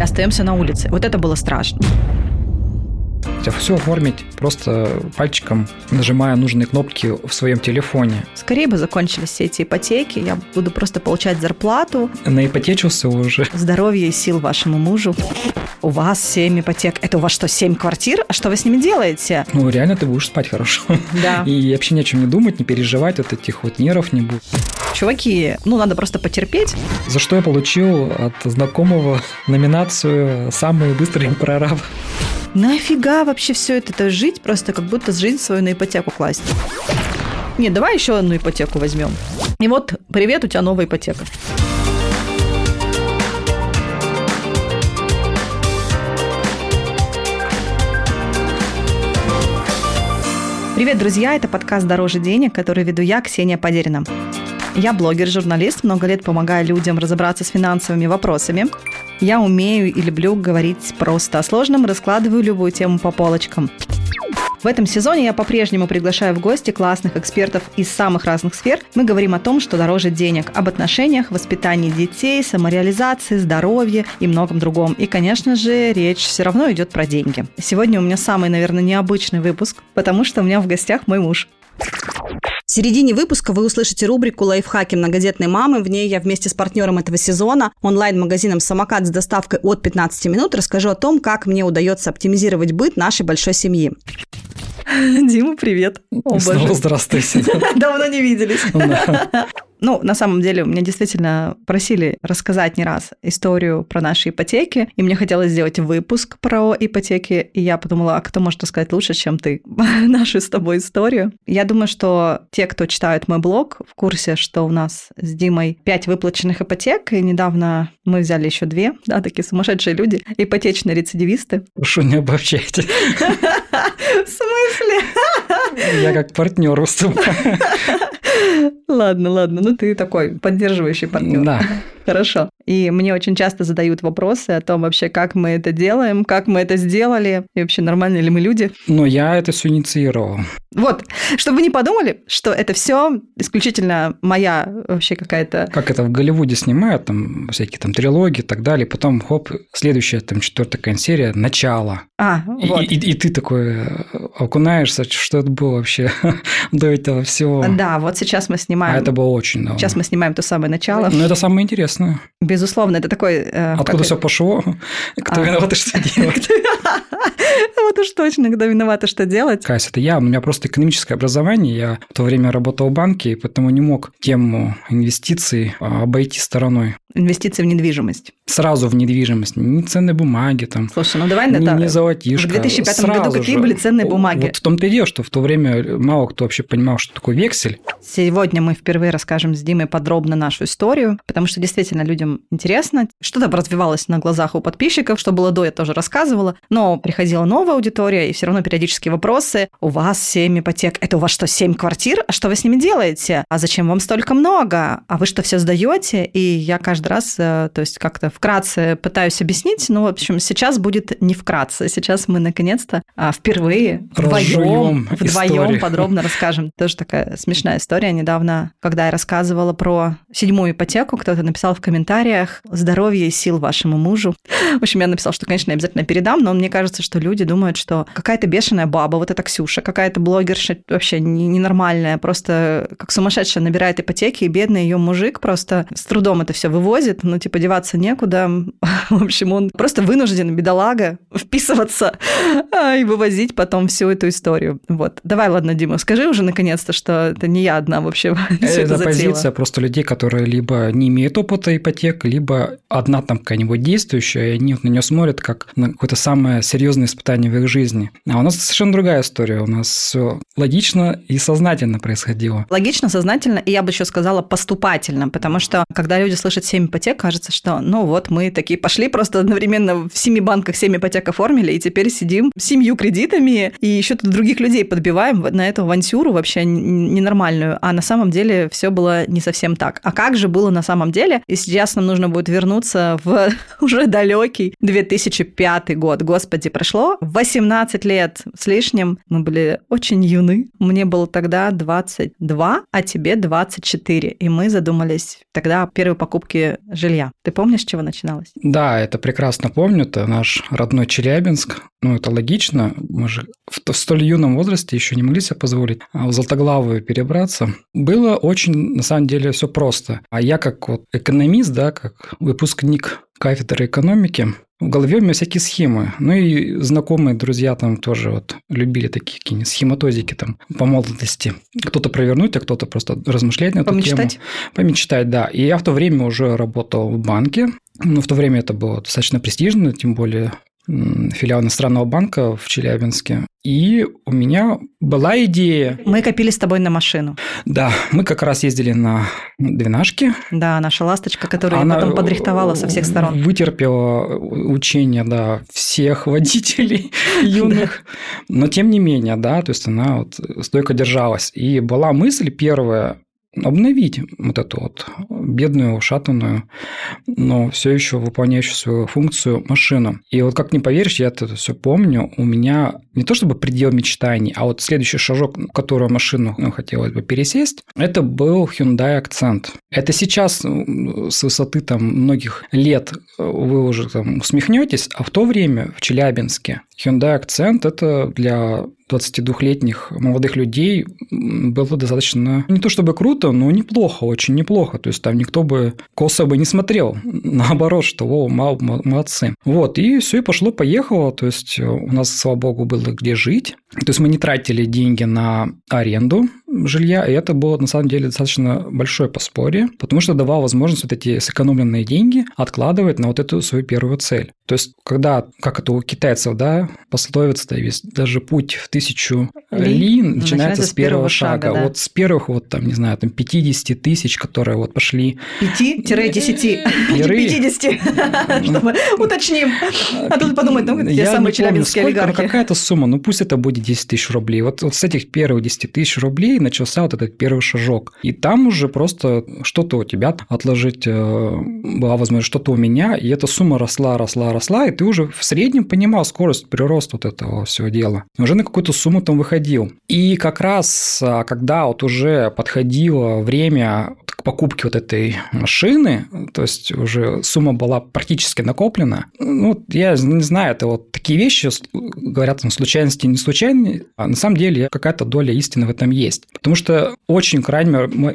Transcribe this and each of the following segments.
Остаемся на улице. Вот это было страшно. Хотя все оформить просто пальчиком, нажимая нужные кнопки в своем телефоне. Скорее бы закончились все эти ипотеки, я буду просто получать зарплату. Наипотечился уже. Здоровья и сил вашему мужу. У вас 7 ипотек. Это у вас что, 7 квартир? А что вы с ними делаете? Ну, реально ты будешь спать хорошо. Да. И вообще ни о чем не думать, не переживать, вот этих вот нервов не будет. Чуваки, ну надо просто потерпеть. За что я получил от знакомого номинацию «Самый быстрый прораб». Нафига вообще все это, это жить просто как будто жизнь свою на ипотеку класть? Нет, давай еще одну ипотеку возьмем. И вот, привет, у тебя новая ипотека. Привет, друзья! Это подкаст «Дороже денег», который веду я, Ксения Подерина. Я блогер, журналист, много лет помогаю людям разобраться с финансовыми вопросами. Я умею и люблю говорить просто о сложном, раскладываю любую тему по полочкам. В этом сезоне я по-прежнему приглашаю в гости классных экспертов из самых разных сфер. Мы говорим о том, что дороже денег, об отношениях, воспитании детей, самореализации, здоровье и многом другом. И, конечно же, речь все равно идет про деньги. Сегодня у меня самый, наверное, необычный выпуск, потому что у меня в гостях мой муж. В середине выпуска вы услышите рубрику «Лайфхаки многодетной мамы». В ней я вместе с партнером этого сезона, онлайн-магазином «Самокат» с доставкой от 15 минут, расскажу о том, как мне удается оптимизировать быт нашей большой семьи. Дима, привет. О, Снова здравствуйте. Давно не виделись. Ну, на самом деле, меня действительно просили рассказать не раз историю про наши ипотеки, и мне хотелось сделать выпуск про ипотеки, и я подумала, а кто может рассказать лучше, чем ты, нашу с тобой историю. Я думаю, что те, кто читают мой блог, в курсе, что у нас с Димой пять выплаченных ипотек, и недавно мы взяли еще две, да, такие сумасшедшие люди, ипотечные рецидивисты. Прошу, не обобщайте. В смысле? Я как партнер выступаю. Ладно, ладно, ну ты такой поддерживающий партнер. Да. Хорошо. И мне очень часто задают вопросы о том вообще, как мы это делаем, как мы это сделали, и вообще нормальные ли мы люди. Но я это все инициировал. Вот, чтобы вы не подумали, что это все исключительно моя вообще какая-то... Как это в Голливуде снимают, там всякие там трилогии и так далее, потом, хоп, следующая там четвертая серия, начало. А, вот. И, и, и ты такой э, окунаешься, что это было вообще до этого всего. Да, вот сейчас мы снимаем... А это было очень давно. Сейчас мы снимаем то самое начало. Ну, это самое интересное. Безусловно, это такой... Э, Откуда все пошло? Кто а. виноват, что делать? Вот уж точно, кто виноват, что делать. Кась, это я. У меня просто экономическое образование. Я в то время работал в банке, и поэтому не мог тему инвестиций а, обойти стороной. Инвестиции в недвижимость. Сразу в недвижимость. Не ценные бумаги там. Слушай, ну давай... Не, не золотишко. В 2005 Сразу году какие же. были ценные бумаги? Вот в том-то и дело, что в то время мало кто вообще понимал, что такое вексель. Сегодня мы впервые расскажем с Димой подробно нашу историю, потому что действительно людям интересно. Что-то развивалось на глазах у подписчиков, что было до, я тоже рассказывала, но приходила новая аудитория, и все равно периодические вопросы. У вас 7 ипотек. Это у вас что, 7 квартир? А что вы с ними делаете? А зачем вам столько много? А вы что, все сдаете? И я каждый раз, э, то есть как-то вкратце пытаюсь объяснить, но, в общем, сейчас будет не вкратце. Сейчас мы, наконец-то, а, впервые вдвоем, вдвоем подробно расскажем. Тоже такая смешная история. Недавно, когда я рассказывала про седьмую ипотеку, кто-то написал в комментариях «Здоровья и сил вашему мужу». В общем, я написала, что, конечно, я обязательно передам, но мне кажется, что люди думают, что какая-то бешеная баба, вот эта Ксюша, какая-то блогерша вообще ненормальная, просто как сумасшедшая набирает ипотеки, и бедный ее мужик просто с трудом это все вывозит, ну, типа, деваться некуда. В общем, он просто вынужден, бедолага, вписываться а, и вывозить потом всю эту историю. Вот. Давай, ладно, Дима, скажи уже наконец-то, что это не я одна вообще все это, это позиция просто людей, которые либо не имеют опыта ипотек, либо одна там какая-нибудь действующая, и они на нее смотрят как на какое-то самое серьезное испытание в их жизни. А у нас совершенно другая история. У нас все логично и сознательно происходило. Логично, сознательно, и я бы еще сказала поступательно, потому что когда люди слышат 7 ипотек, кажется, что ну вот мы такие пошли просто одновременно в семи банках 7 ипотек оформили, и теперь сидим семью кредитами и еще тут других людей подбиваем на эту авантюру вообще ненормальную. А на самом деле все было не совсем так. А как же было на самом деле? И сейчас нам нужно будет вернуться в уже далекий 2005 год. Господи, прошло прошло 18 лет с лишним. Мы были очень юны. Мне было тогда 22, а тебе 24. И мы задумались тогда о первой покупке жилья. Ты помнишь, с чего начиналось? Да, это прекрасно помню. Это наш родной Челябинск. Ну, это логично. Мы же в столь юном возрасте еще не могли себе позволить а в Золотоглавую перебраться. Было очень, на самом деле, все просто. А я как вот экономист, да, как выпускник кафедры экономики, в голове у меня всякие схемы. Ну и знакомые друзья там тоже вот любили такие какие-нибудь схематозики там по молодости. Кто-то провернуть, а кто-то просто размышлять на эту Помечтать? тему. Помечтать, да. И я в то время уже работал в банке. Ну, в то время это было достаточно престижно, тем более филиал иностранного банка в Челябинске. И у меня была идея. Мы копили с тобой на машину. Да, мы как раз ездили на двенашке. Да, наша ласточка, которую Она я потом подрихтовала со всех сторон. Вытерпела учение, да, всех водителей юных. Но тем не менее, да, то есть она вот стойко держалась. И была мысль первая, обновить вот эту вот бедную, ушатанную, но все еще выполняющую свою функцию машину. И вот как не поверишь, я это все помню, у меня не то чтобы предел мечтаний, а вот следующий шажок, в которую машину ну, хотелось бы пересесть, это был Hyundai Accent. Это сейчас ну, с высоты там многих лет вы уже там усмехнетесь, а в то время в Челябинске Hyundai Accent это для 22-летних молодых людей было достаточно не то чтобы круто, но неплохо, очень неплохо. То есть там никто бы косо бы не смотрел. Наоборот, что о, молодцы. Вот, и все, и пошло-поехало. То есть у нас, слава богу, было где жить. То есть мы не тратили деньги на аренду жилья, и это было на самом деле достаточно большое поспорье, потому что давало возможность вот эти сэкономленные деньги откладывать на вот эту свою первую цель. То есть, когда, как это у китайцев, да, пословица, да, весь, даже путь в тысячу ли, ли начинается, начинается с первого шага. шага да. Вот с первых, вот там, не знаю, там 50 тысяч, которые вот пошли... 5-10. 50, чтобы уточним. А тут подумать, ну, я самый челябинский олигарх. Какая-то сумма, ну пусть это будет 10 тысяч рублей. Вот, вот с этих первых 10 тысяч рублей начался вот этот первый шажок. И там уже просто что-то у тебя отложить э, была возможность, что-то у меня, и эта сумма росла, росла, росла, и ты уже в среднем понимал скорость прироста вот этого всего дела. Уже на какую-то сумму там выходил. И как раз, а, когда вот уже подходило время к покупке вот этой машины, то есть уже сумма была практически накоплена, ну, я не знаю, это вот такие вещи, говорят, там, случайности не случайные, а на самом деле какая-то доля истины в этом есть. Потому что очень крайне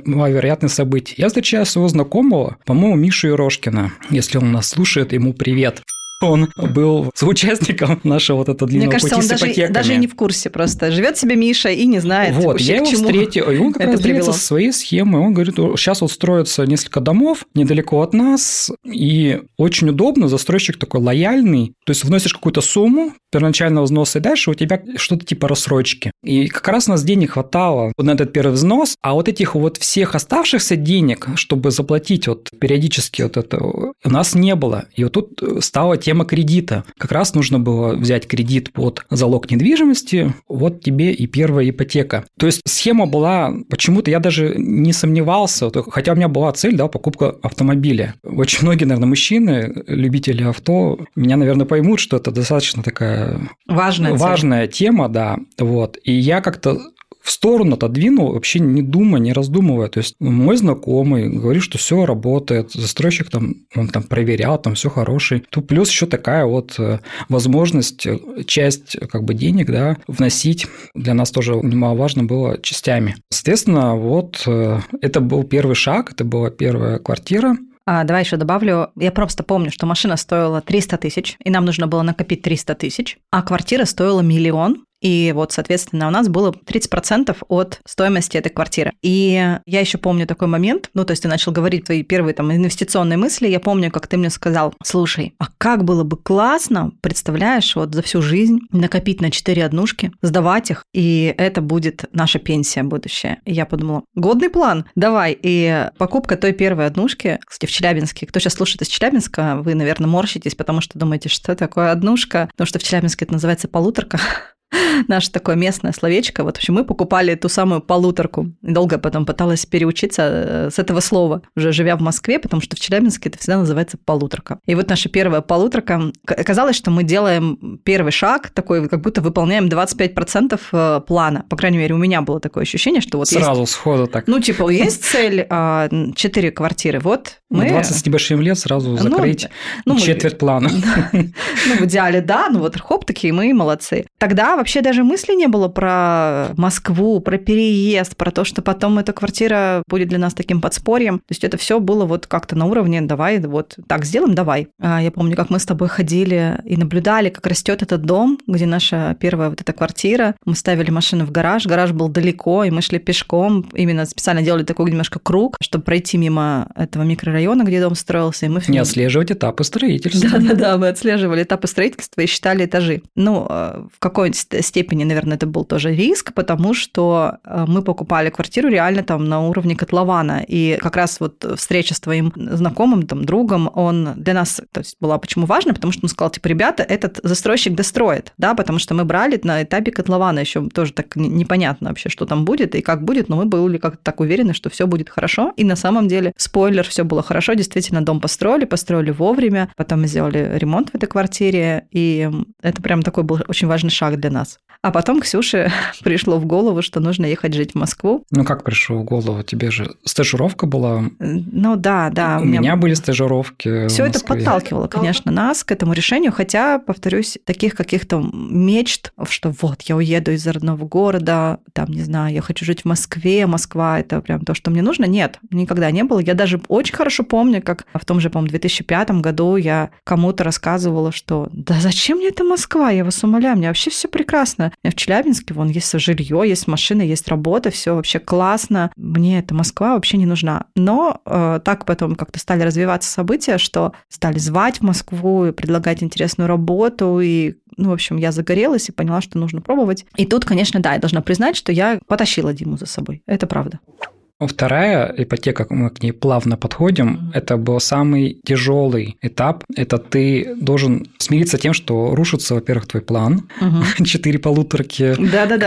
маловероятное событие. Я встречаю своего знакомого, по-моему, Мишу Ерошкина. Если он нас слушает, ему привет. Он был соучастником нашего вот этого длинного Мне кажется, пути он даже, даже не в курсе просто. Живет себе Миша и не знает, Вот, вообще, я его встретил, и он как это раз привело. делится своей схемой. Он говорит, сейчас вот строится несколько домов недалеко от нас, и очень удобно, застройщик такой лояльный, то есть вносишь какую-то сумму первоначального взноса, и дальше у тебя что-то типа рассрочки. И как раз у нас денег хватало на этот первый взнос, а вот этих вот всех оставшихся денег, чтобы заплатить вот периодически вот это, у нас не было. И вот тут стала тема кредита. Как раз нужно было взять кредит под залог недвижимости, вот тебе и первая ипотека. То есть схема была, почему-то я даже не сомневался, хотя у меня была цель, да, покупка автомобиля. Очень многие, наверное, мужчины, любители авто, меня, наверное, поймут, что это достаточно такая Важная, важная тема, да, вот. И я как-то в сторону отодвинул, вообще не думая, не раздумывая. То есть мой знакомый говорит, что все работает, застройщик там, он там проверял, там все хороший. Тут плюс еще такая вот э, возможность э, часть как бы денег, да, вносить. Для нас тоже немаловажно было частями. Соответственно, вот э, это был первый шаг, это была первая квартира. А, давай еще добавлю. Я просто помню, что машина стоила 300 тысяч, и нам нужно было накопить 300 тысяч, а квартира стоила миллион. И вот, соответственно, у нас было 30% от стоимости этой квартиры. И я еще помню такой момент, ну, то есть ты начал говорить твои первые там инвестиционные мысли, я помню, как ты мне сказал, слушай, а как было бы классно, представляешь, вот за всю жизнь накопить на 4 однушки, сдавать их, и это будет наша пенсия будущая. И я подумала, годный план, давай. И покупка той первой однушки, кстати, в Челябинске, кто сейчас слушает из Челябинска, вы, наверное, морщитесь, потому что думаете, что такое однушка, потому что в Челябинске это называется полуторка. наше такое местное словечко. Вот, в общем, мы покупали ту самую полуторку. И долго потом пыталась переучиться э, с этого слова, уже живя в Москве, потому что в Челябинске это всегда называется полуторка. И вот наша первая полуторка. Оказалось, что мы делаем первый шаг, такой, как будто выполняем 25% э, плана. По крайней мере, у меня было такое ощущение, что вот Сразу есть... сходу так. Ну, типа, есть цель 4 а, квартиры, вот мы... 20 с небольшим лет сразу закрыть ну, ну, четверть мы... плана. Ну, в идеале, да, ну вот хоп, такие мы молодцы. Тогда вообще даже мысли не было про Москву, про переезд, про то, что потом эта квартира будет для нас таким подспорьем. То есть это все было вот как-то на уровне «давай, вот так сделаем, давай». А, я помню, как мы с тобой ходили и наблюдали, как растет этот дом, где наша первая вот эта квартира. Мы ставили машину в гараж, гараж был далеко, и мы шли пешком, именно специально делали такой немножко круг, чтобы пройти мимо этого микрорайона, где дом строился. И мы Не отслеживать этапы строительства. Да-да-да, мы отслеживали этапы строительства и считали этажи. Ну, э, в какой-нибудь степени, наверное, это был тоже риск, потому что э, мы покупали квартиру реально там на уровне котлована. И как раз вот встреча с твоим знакомым, там, другом, он для нас то есть, была почему важна, потому что он сказал, типа, ребята, этот застройщик достроит, да, потому что мы брали на этапе котлована еще тоже так непонятно вообще, что там будет и как будет, но мы были как-то так уверены, что все будет хорошо. И на самом деле, спойлер, все было хорошо, действительно, дом построили, построили вовремя, потом мы сделали ремонт в этой квартире, и это прям такой был очень важный шаг для нас. А потом Ксюше пришло в голову, что нужно ехать жить в Москву. Ну как пришло в голову? Тебе же стажировка была? Ну да, да. У, у меня, меня были стажировки. Все это подталкивало, конечно, нас к этому решению, хотя, повторюсь, таких каких-то мечт, что вот я уеду из родного города, там, не знаю, я хочу жить в Москве, Москва это прям то, что мне нужно. Нет, никогда не было. Я даже очень хорошо помню, как в том же, по-моему, 2005 году я кому-то рассказывала, что да зачем мне эта Москва, я вас умоляю, мне вообще все прекрасно. В Челябинске вон есть жилье, есть машина, есть работа, все вообще классно. Мне эта Москва вообще не нужна. Но э, так потом как-то стали развиваться события, что стали звать в Москву и предлагать интересную работу. И, ну, в общем, я загорелась и поняла, что нужно пробовать. И тут, конечно, да, я должна признать, что я потащила Диму за собой. Это правда. Вторая ипотека, мы к ней плавно подходим, это был самый тяжелый этап. Это ты должен смириться тем, что рушится, во-первых, твой план, четыре полуторки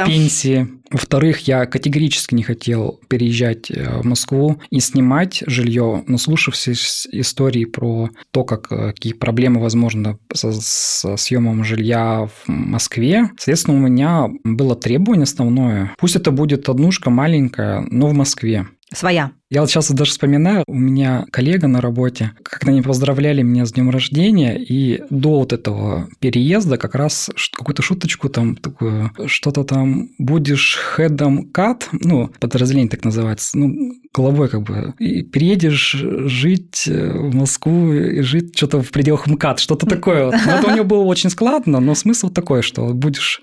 пенсии. Во-вторых, я категорически не хотел переезжать э, в Москву и снимать жилье, наслушавшись истории про то, как, э, какие проблемы, возможно, со, со съемом жилья в Москве. Соответственно, у меня было требование основное. Пусть это будет однушка маленькая, но в Москве. Своя. Я вот сейчас даже вспоминаю, у меня коллега на работе, как они поздравляли меня с днем рождения, и до вот этого переезда как раз какую-то шуточку там такую, что-то там будешь хедом кат, ну, подразделение так называется, ну, головой как бы, и переедешь жить э, в Москву и жить что-то в пределах МКАД, что-то такое. Вот. Но это у него было очень складно, но смысл такой, что будешь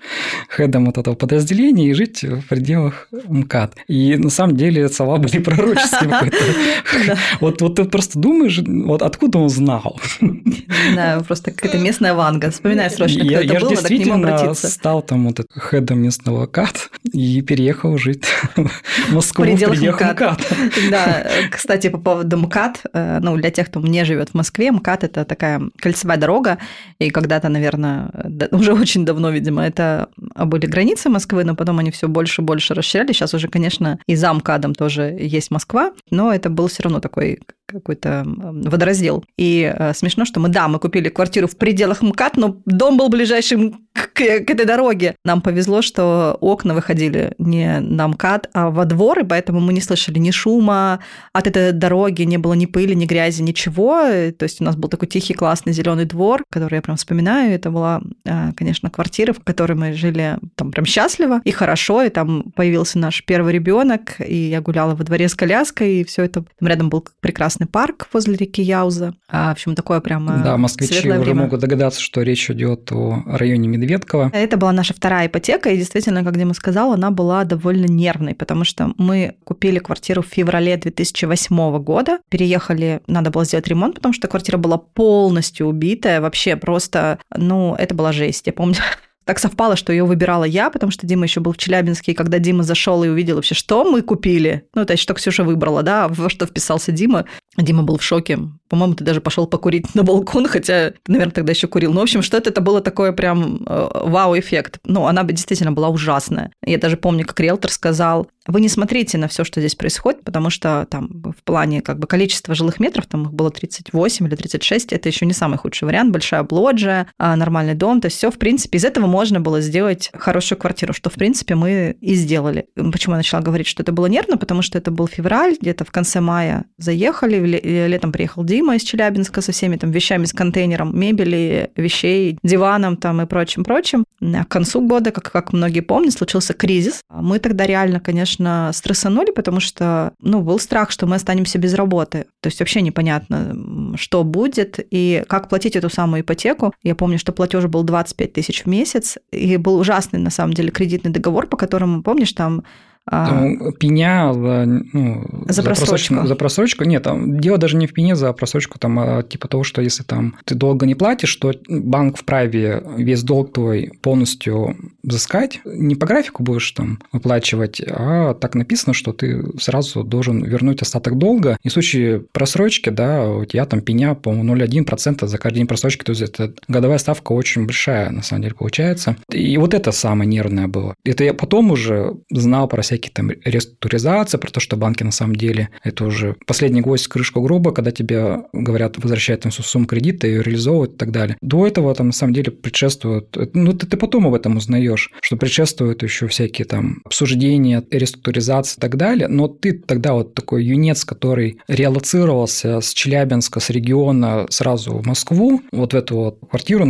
хедом вот этого подразделения и жить в пределах МКАД. И на самом деле слова были пророческие Вот, вот ты просто думаешь, вот откуда он знал? Не знаю, просто какая-то местная ванга. Вспоминай срочно, кто это был, надо к нему обратиться. стал там вот хедом местного КАТ и переехал жить в Москву в пределах МКАД. Да, кстати, по поводу МКАД, э, ну, для тех, кто не живет в Москве, МКАД – это такая кольцевая дорога, и когда-то, наверное, уже очень давно, видимо, это были границы Москвы, но потом они все больше и больше расширялись. Сейчас уже, конечно, и за МКАДом тоже есть Москва, но это был все равно такой какой-то водораздел. И э, смешно, что мы, да, мы купили квартиру в пределах МКАД, но дом был ближайшим к, к этой дороге. Нам повезло, что окна выходили не на МКАД, а во двор, и поэтому мы не слышали ни шума от этой дороги, не было ни пыли, ни грязи, ничего. То есть у нас был такой тихий, классный зеленый двор, который я прям вспоминаю. Это была, э, конечно, квартира, в которой мы жили там прям счастливо и хорошо, и там появился наш первый ребенок, и я гуляла во дворе с коляской, и все это. Там рядом был прекрасный парк возле реки Яуза. А, в общем, такое прямо Да, москвичи уже время. могут догадаться, что речь идет о районе Медведково. Это была наша вторая ипотека, и действительно, как Дима сказал, она была довольно нервной, потому что мы купили квартиру в феврале 2008 года, переехали, надо было сделать ремонт, потому что квартира была полностью убитая, вообще просто, ну, это была жесть. Я помню, Так совпало, что ее выбирала я, потому что Дима еще был в Челябинске, и когда Дима зашел и увидел вообще, что мы купили, ну, то есть, что Ксюша выбрала, да, во что вписался Дима, Дима был в шоке. По-моему, ты даже пошел покурить на балкон, хотя ты, наверное, тогда еще курил. Ну, в общем, что-то это было такое прям э, вау-эффект. Ну, она действительно была ужасная. Я даже помню, как риэлтор сказал, вы не смотрите на все, что здесь происходит, потому что там в плане как бы количества жилых метров, там их было 38 или 36, это еще не самый худший вариант, большая блоджия, а, нормальный дом, то есть все, в принципе, из этого можно было сделать хорошую квартиру, что, в принципе, мы и сделали. Почему я начала говорить, что это было нервно? Потому что это был февраль, где-то в конце мая заехали, летом приехал Дима из Челябинска со всеми там вещами, с контейнером мебели, вещей, диваном там и прочим-прочим. А к концу года, как, как многие помнят, случился кризис. Мы тогда реально, конечно, стрессанули, потому что, ну, был страх, что мы останемся без работы. То есть вообще непонятно, что будет и как платить эту самую ипотеку. Я помню, что платеж был 25 тысяч в месяц, и был ужасный, на самом деле, кредитный договор, по которому, помнишь, там а. пеня ну, за, за просрочку. За просрочку. Нет, там дело даже не в пене за просрочку, там, а типа того, что если там ты долго не платишь, то банк вправе весь долг твой полностью взыскать. Не по графику будешь там выплачивать, а так написано, что ты сразу должен вернуть остаток долга. И в случае просрочки, да, у тебя там пеня, по-моему, 0,1% за каждый день просрочки, то есть это годовая ставка очень большая, на самом деле, получается. И вот это самое нервное было. Это я потом уже знал про всякие всякие там реструктуризации, про то, что банки на самом деле это уже последний гвоздь в крышку гроба, когда тебе говорят возвращать там сумму кредита и реализовывать и так далее. До этого там на самом деле предшествует, ну ты, ты потом об этом узнаешь, что предшествуют еще всякие там обсуждения, реструктуризации и так далее, но ты тогда вот такой юнец, который реалоцировался с Челябинска, с региона сразу в Москву, вот в эту вот квартиру,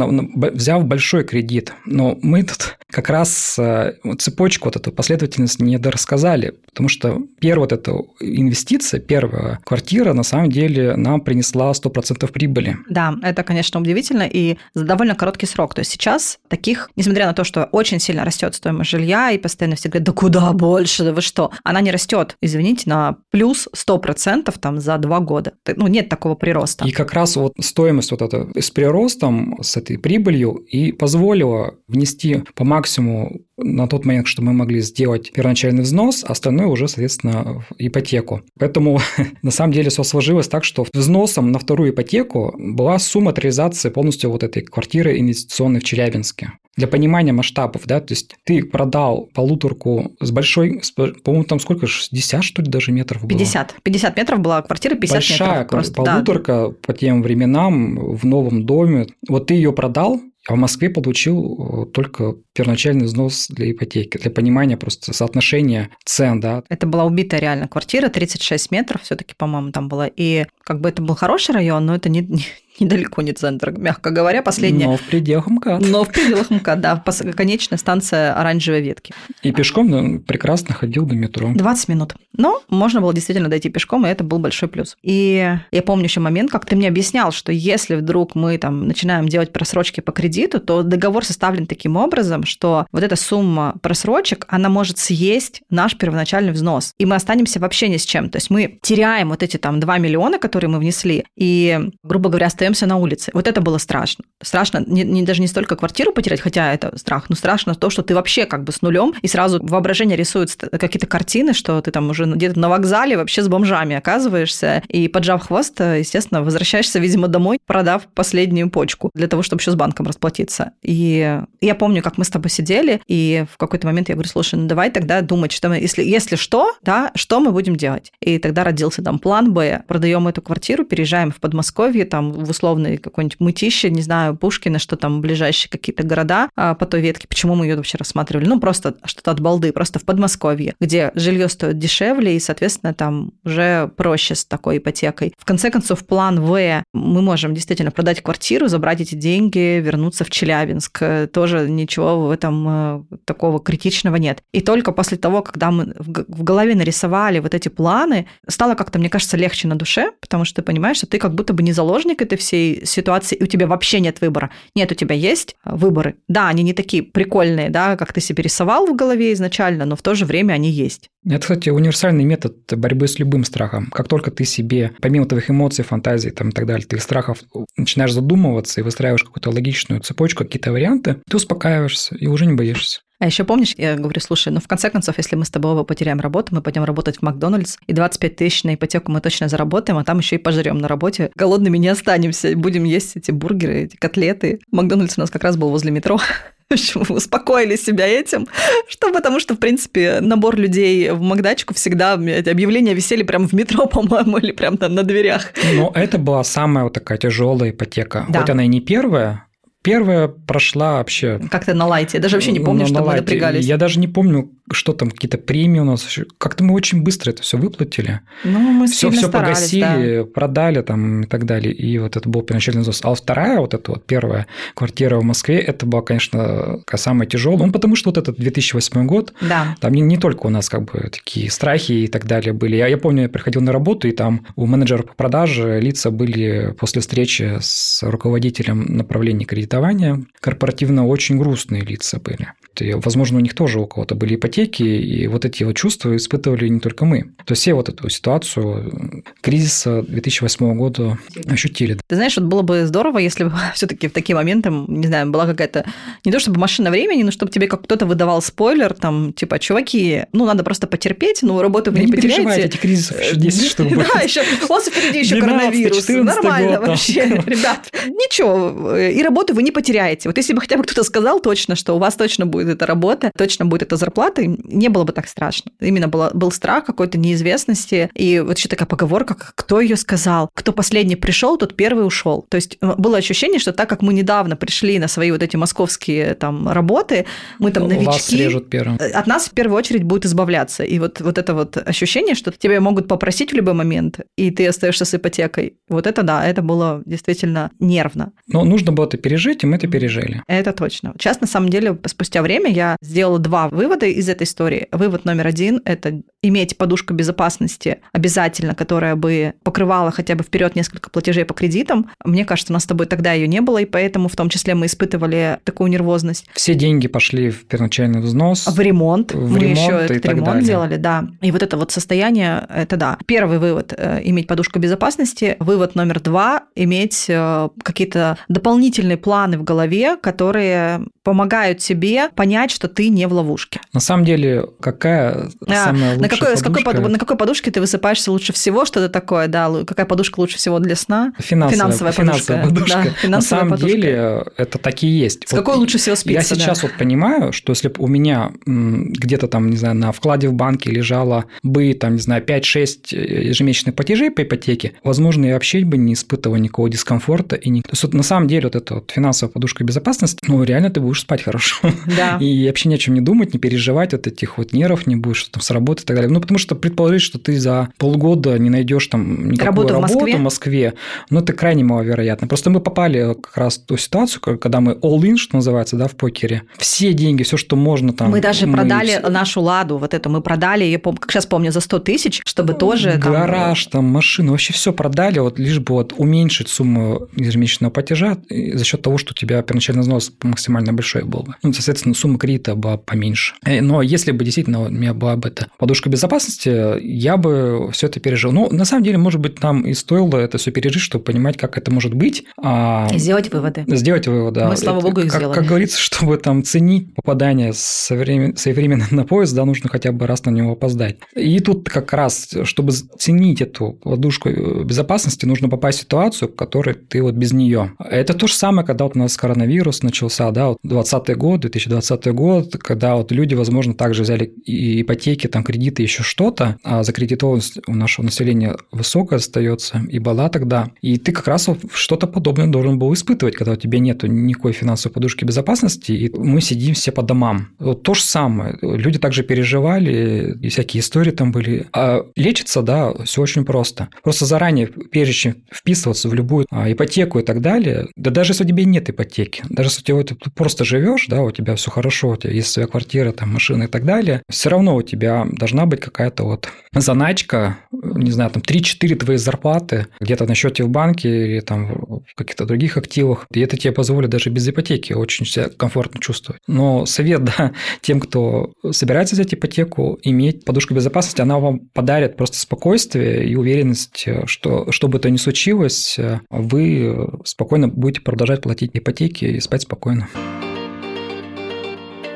взяв большой кредит. Но мы тут как раз э, цепочку, вот эту последовательность не дор рассказали, потому что первая вот эта инвестиция, первая квартира, на самом деле нам принесла 100% прибыли. Да, это, конечно, удивительно и за довольно короткий срок. То есть сейчас таких, несмотря на то, что очень сильно растет стоимость жилья, и постоянно все говорят, да куда больше, да вы что? Она не растет, извините, на плюс 100% там за два года. Ну, нет такого прироста. И как раз вот стоимость вот эта с приростом, с этой прибылью и позволила внести по максимуму на тот момент, что мы могли сделать первоначальный взнос, а остальное уже, соответственно, в ипотеку. Поэтому на самом деле все сложилось так, что взносом на вторую ипотеку была сумма от реализации полностью вот этой квартиры инвестиционной в Челябинске. Для понимания масштабов, да, то есть ты продал полуторку с большой, по-моему, там сколько, 60, что ли, даже метров было? 50. 50 метров была квартира, 50 Большая метров. Большая полуторка да. по тем временам в новом доме. Вот ты ее продал, а в Москве получил э, только первоначальный взнос для ипотеки, для понимания просто соотношения цен, да. Это была убитая реально квартира, 36 метров все таки по-моему, там была. И как бы это был хороший район, но это не, недалеко не центр, мягко говоря, последняя. Но в пределах МКАД. Но в пределах МКАД, да, конечная станция оранжевой ветки. И пешком да, прекрасно ходил до метро. 20 минут. Но можно было действительно дойти пешком, и это был большой плюс. И я помню еще момент, как ты мне объяснял, что если вдруг мы там начинаем делать просрочки по кредиту, то договор составлен таким образом, что вот эта сумма просрочек, она может съесть наш первоначальный взнос, и мы останемся вообще ни с чем. То есть мы теряем вот эти там 2 миллиона, которые мы внесли, и, грубо говоря, остаемся остаемся на улице. Вот это было страшно. Страшно не, не, даже не столько квартиру потерять, хотя это страх, но страшно то, что ты вообще как бы с нулем, и сразу воображение рисует какие-то картины, что ты там уже где-то на вокзале вообще с бомжами оказываешься, и поджав хвост, естественно, возвращаешься, видимо, домой, продав последнюю почку для того, чтобы еще с банком расплатиться. И я помню, как мы с тобой сидели, и в какой-то момент я говорю, слушай, ну давай тогда думать, что мы, если, если что, да, что мы будем делать? И тогда родился там план Б, продаем эту квартиру, переезжаем в Подмосковье, там в условный какой-нибудь Мытище, не знаю, Пушкина, что там ближайшие какие-то города а, по той ветке. Почему мы ее вообще рассматривали? Ну, просто что-то от балды, просто в Подмосковье, где жилье стоит дешевле и, соответственно, там уже проще с такой ипотекой. В конце концов, план В, мы можем действительно продать квартиру, забрать эти деньги, вернуться в Челябинск. Тоже ничего в этом э, такого критичного нет. И только после того, когда мы в голове нарисовали вот эти планы, стало как-то, мне кажется, легче на душе, потому что ты понимаешь, что ты как будто бы не заложник этой всей ситуации, и у тебя вообще нет выбора. Нет, у тебя есть выборы. Да, они не такие прикольные, да, как ты себе рисовал в голове изначально, но в то же время они есть. Это, кстати, универсальный метод борьбы с любым страхом. Как только ты себе, помимо твоих эмоций, фантазий там, и так далее, твоих страхов, начинаешь задумываться и выстраиваешь какую-то логичную цепочку, какие-то варианты, ты успокаиваешься и уже не боишься. А еще помнишь, я говорю, слушай, ну в конце концов, если мы с тобой оба потеряем работу, мы пойдем работать в Макдональдс, и 25 тысяч на ипотеку мы точно заработаем, а там еще и пожрем на работе. Голодными не останемся, будем есть эти бургеры, эти котлеты. Макдональдс у нас как раз был возле метро. успокоили себя этим, что потому что, в принципе, набор людей в Макдачку всегда, объявления висели прямо в метро, по-моему, или прямо там на дверях. Но это была самая вот такая тяжелая ипотека. Да. Хоть она и не первая, Первая прошла вообще... Как-то на лайте. Я даже вообще не помню, на, что на мы лайте. напрягались. Я даже не помню, что там, какие-то премии у нас. Как-то мы очень быстро это все выплатили. Ну, мы все, все погасили, да. продали там и так далее. И вот это был первоначальный взнос. А вторая, вот эта вот первая квартира в Москве, это была, конечно, самая тяжелая. Ну, потому что вот этот 2008 год, да. там не, не только у нас как бы такие страхи и так далее были. Я, я помню, я приходил на работу, и там у менеджера по продаже лица были после встречи с руководителем направления кредитования корпоративно очень грустные лица были. И, возможно, у них тоже у кого-то были ипотеки, и вот эти вот чувства испытывали не только мы. То есть все вот эту ситуацию кризиса 2008 года ощутили. Ты знаешь, вот было бы здорово, если бы все-таки в такие моменты, не знаю, была какая-то, не то чтобы машина времени, но чтобы тебе как кто-то выдавал спойлер, там, типа, чуваки, ну, надо просто потерпеть, ну, работу вы да не, не потеряете. этих кризисов еще 10 штук Да, еще, у вас впереди еще коронавирус. Нормально вообще, ребят. Ничего, и работу вы не потеряете. Вот если бы хотя бы кто-то сказал точно, что у вас точно будет эта работа, точно будет эта зарплата, не было бы так страшно. Именно было, был страх какой-то неизвестности. И вот еще такая поговорка, кто ее сказал? Кто последний пришел, тот первый ушел. То есть э, было ощущение, что так как мы недавно пришли на свои вот эти московские там работы, мы там новички. Вас режут первым. Э, от нас в первую очередь будет избавляться. И вот, вот это вот ощущение, что тебя могут попросить в любой момент, и ты остаешься с ипотекой. Вот это да, это было действительно нервно. Но нужно было это пережить, и мы это пережили. Это точно. Сейчас, на самом деле, спустя время время я сделала два вывода из этой истории. Вывод номер один – это иметь подушку безопасности обязательно, которая бы покрывала хотя бы вперед несколько платежей по кредитам. Мне кажется, у нас с тобой тогда ее не было, и поэтому в том числе мы испытывали такую нервозность. Все деньги пошли в первоначальный взнос. В ремонт. В мы ремонт еще этот ремонт далее. делали, да. И вот это вот состояние, это да. Первый вывод – иметь подушку безопасности. Вывод номер два – иметь э, какие-то дополнительные планы в голове, которые помогают тебе понять, что ты не в ловушке. На самом деле, какая а, самая лучшая на какой, подушка? С какой, на какой подушке ты высыпаешься лучше всего? Что-то такое, да? Какая подушка лучше всего для сна? Финансовая, финансовая, финансовая подушка. Да, финансовая на самом подушка. деле, это такие есть. С вот какой лучше всего спится? Я сейчас да. вот понимаю, что если бы у меня где-то там, не знаю, на вкладе в банке лежало бы, там, не знаю, 5-6 ежемесячных платежей по ипотеке, возможно, я вообще бы не испытывал никакого дискомфорта. И не... То есть, вот на самом деле, вот эта вот финансовая подушка безопасности, ну, реально ты будешь будешь спать хорошо. Да. И вообще ни о чем не думать, не переживать, от этих вот нервов не будешь, что там с работы и так далее. Ну, потому что предположить, что ты за полгода не найдешь там никакую работу, работу в, Москве? в Москве, ну, это крайне маловероятно. Просто мы попали как раз в ту ситуацию, когда мы all-in, что называется, да, в покере. Все деньги, все, что можно там. Мы даже мы... продали нашу «Ладу», вот эту мы продали, я помню, как сейчас помню, за 100 тысяч, чтобы тоже... Гараж, там, там машину, вообще все продали, вот лишь бы вот уменьшить сумму ежемесячного платежа за счет того, что у тебя первоначальный взнос максимально большой большой был бы. Ну, соответственно, сумма кредита была поменьше. Э, но если бы действительно у меня была бы эта подушка безопасности, я бы все это пережил. Ну, на самом деле, может быть, нам и стоило это все пережить, чтобы понимать, как это может быть. А... Сделать выводы. Сделать выводы, да. Мы, слава это, богу, их как, сделали. Как говорится, чтобы там ценить попадание своевременно на поезд, да, нужно хотя бы раз на него опоздать. И тут как раз, чтобы ценить эту подушку э, безопасности, нужно попасть в ситуацию, в которой ты вот без нее. Это то же самое, когда вот у нас коронавирус начался, да, вот 2020 год, 2020 год, когда вот люди, возможно, также взяли ипотеки, там, кредиты, еще что-то, а закредитованность у нашего населения высокая остается, и была тогда. И ты как раз что-то подобное должен был испытывать, когда у тебя нет никакой финансовой подушки безопасности, и мы сидим все по домам. Вот то же самое. Люди также переживали, и всякие истории там были. А лечится, да, все очень просто. Просто заранее, прежде чем вписываться в любую а, ипотеку и так далее, да даже если у тебя нет ипотеки, даже если у тебя просто живешь, да, у тебя все хорошо, у тебя есть своя квартира, там, машина и так далее, все равно у тебя должна быть какая-то вот заначка, не знаю, там 3-4 твои зарплаты где-то на счете в банке или там в каких-то других активах. И это тебе позволит даже без ипотеки очень себя комфортно чувствовать. Но совет, да, тем, кто собирается взять ипотеку, иметь подушку безопасности, она вам подарит просто спокойствие и уверенность, что что бы то ни случилось, вы спокойно будете продолжать платить ипотеки и спать спокойно.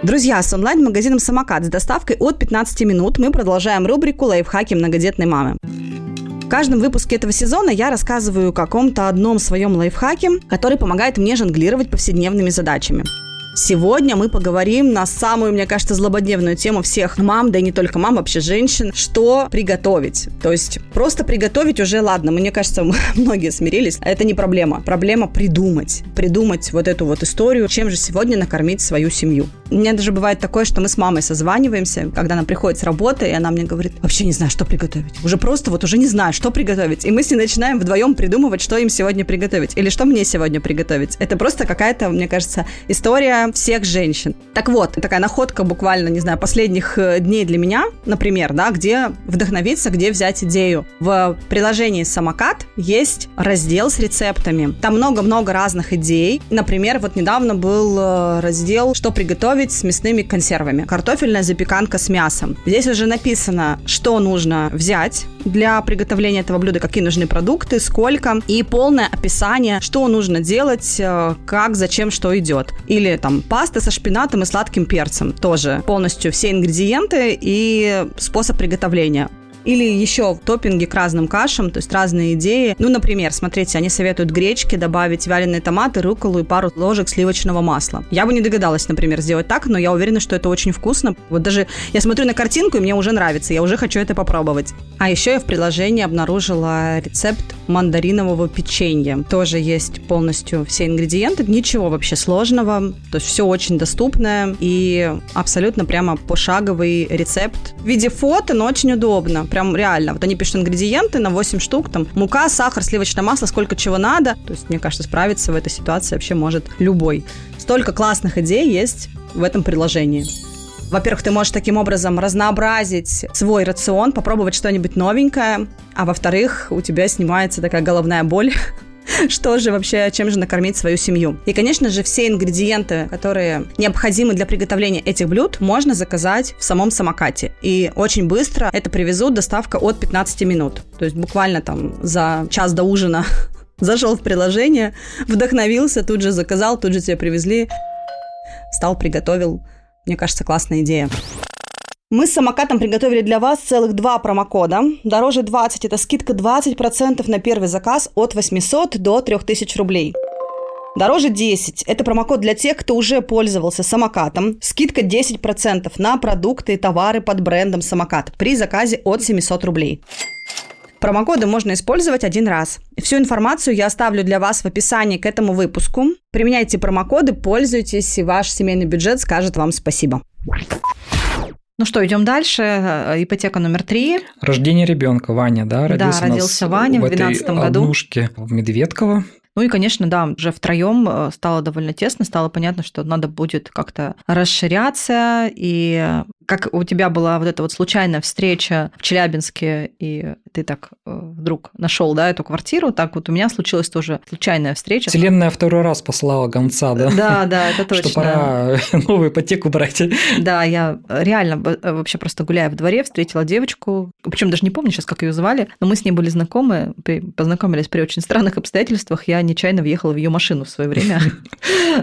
Друзья, с онлайн-магазином «Самокат» с доставкой от 15 минут мы продолжаем рубрику «Лайфхаки многодетной мамы». В каждом выпуске этого сезона я рассказываю о каком-то одном своем лайфхаке, который помогает мне жонглировать повседневными задачами. Сегодня мы поговорим на самую, мне кажется, злободневную тему всех мам, да и не только мам, вообще женщин, что приготовить. То есть просто приготовить уже, ладно, мне кажется, многие смирились, это не проблема. Проблема придумать. Придумать вот эту вот историю, чем же сегодня накормить свою семью. Меня даже бывает такое, что мы с мамой созваниваемся, когда она приходит с работы, и она мне говорит, вообще не знаю, что приготовить. Уже просто вот уже не знаю, что приготовить. И мы с ней начинаем вдвоем придумывать, что им сегодня приготовить. Или что мне сегодня приготовить. Это просто какая-то, мне кажется, история всех женщин. Так вот, такая находка буквально, не знаю, последних э, дней для меня, например, да, где вдохновиться, где взять идею. В приложении «Самокат» есть раздел с рецептами. Там много-много разных идей. Например, вот недавно был э, раздел «Что приготовить с мясными консервами». Картофельная запеканка с мясом. Здесь уже написано, что нужно взять для приготовления этого блюда, какие нужны продукты, сколько, и полное описание, что нужно делать, э, как, зачем, что идет. Или там там паста со шпинатом и сладким перцем. Тоже полностью все ингредиенты и способ приготовления. Или еще топпинги к разным кашам, то есть разные идеи. Ну, например, смотрите, они советуют гречки добавить вяленые томаты, руколу и пару ложек сливочного масла. Я бы не догадалась, например, сделать так, но я уверена, что это очень вкусно. Вот даже я смотрю на картинку, и мне уже нравится, я уже хочу это попробовать. А еще я в приложении обнаружила рецепт мандаринового печенья. Тоже есть полностью все ингредиенты, ничего вообще сложного, то есть все очень доступное и абсолютно прямо пошаговый рецепт в виде фото, но очень удобно прям реально. Вот они пишут ингредиенты на 8 штук, там мука, сахар, сливочное масло, сколько чего надо. То есть, мне кажется, справиться в этой ситуации вообще может любой. Столько классных идей есть в этом приложении. Во-первых, ты можешь таким образом разнообразить свой рацион, попробовать что-нибудь новенькое, а во-вторых, у тебя снимается такая головная боль что же вообще, чем же накормить свою семью. И, конечно же, все ингредиенты, которые необходимы для приготовления этих блюд, можно заказать в самом самокате. И очень быстро это привезут, доставка от 15 минут. То есть буквально там за час до ужина зашел в приложение, вдохновился, тут же заказал, тут же тебе привезли, стал, приготовил. Мне кажется, классная идея. Мы с самокатом приготовили для вас целых два промокода. Дороже 20 – это скидка 20% на первый заказ от 800 до 3000 рублей. Дороже 10 – это промокод для тех, кто уже пользовался самокатом. Скидка 10% на продукты и товары под брендом самокат при заказе от 700 рублей. Промокоды можно использовать один раз. Всю информацию я оставлю для вас в описании к этому выпуску. Применяйте промокоды, пользуйтесь, и ваш семейный бюджет скажет вам спасибо. Ну что, идем дальше. Э, ипотека номер три. Рождение ребенка. Ваня, да, родился, да, родился Ваня в 2012 году. в Медведково. Ну и, конечно, да, уже втроем э, стало довольно тесно, стало понятно, что надо будет как-то расширяться и как у тебя была вот эта вот случайная встреча в Челябинске, и ты так э, вдруг нашел, да, эту квартиру, так вот у меня случилась тоже случайная встреча. Вселенная второй раз послала гонца, да? Да, да, это точно. Что пора новую ипотеку брать. Да, я реально э, вообще просто гуляя в дворе, встретила девочку, причем даже не помню сейчас, как ее звали, но мы с ней были знакомы, познакомились при очень странных обстоятельствах, я нечаянно въехала в ее машину в свое время.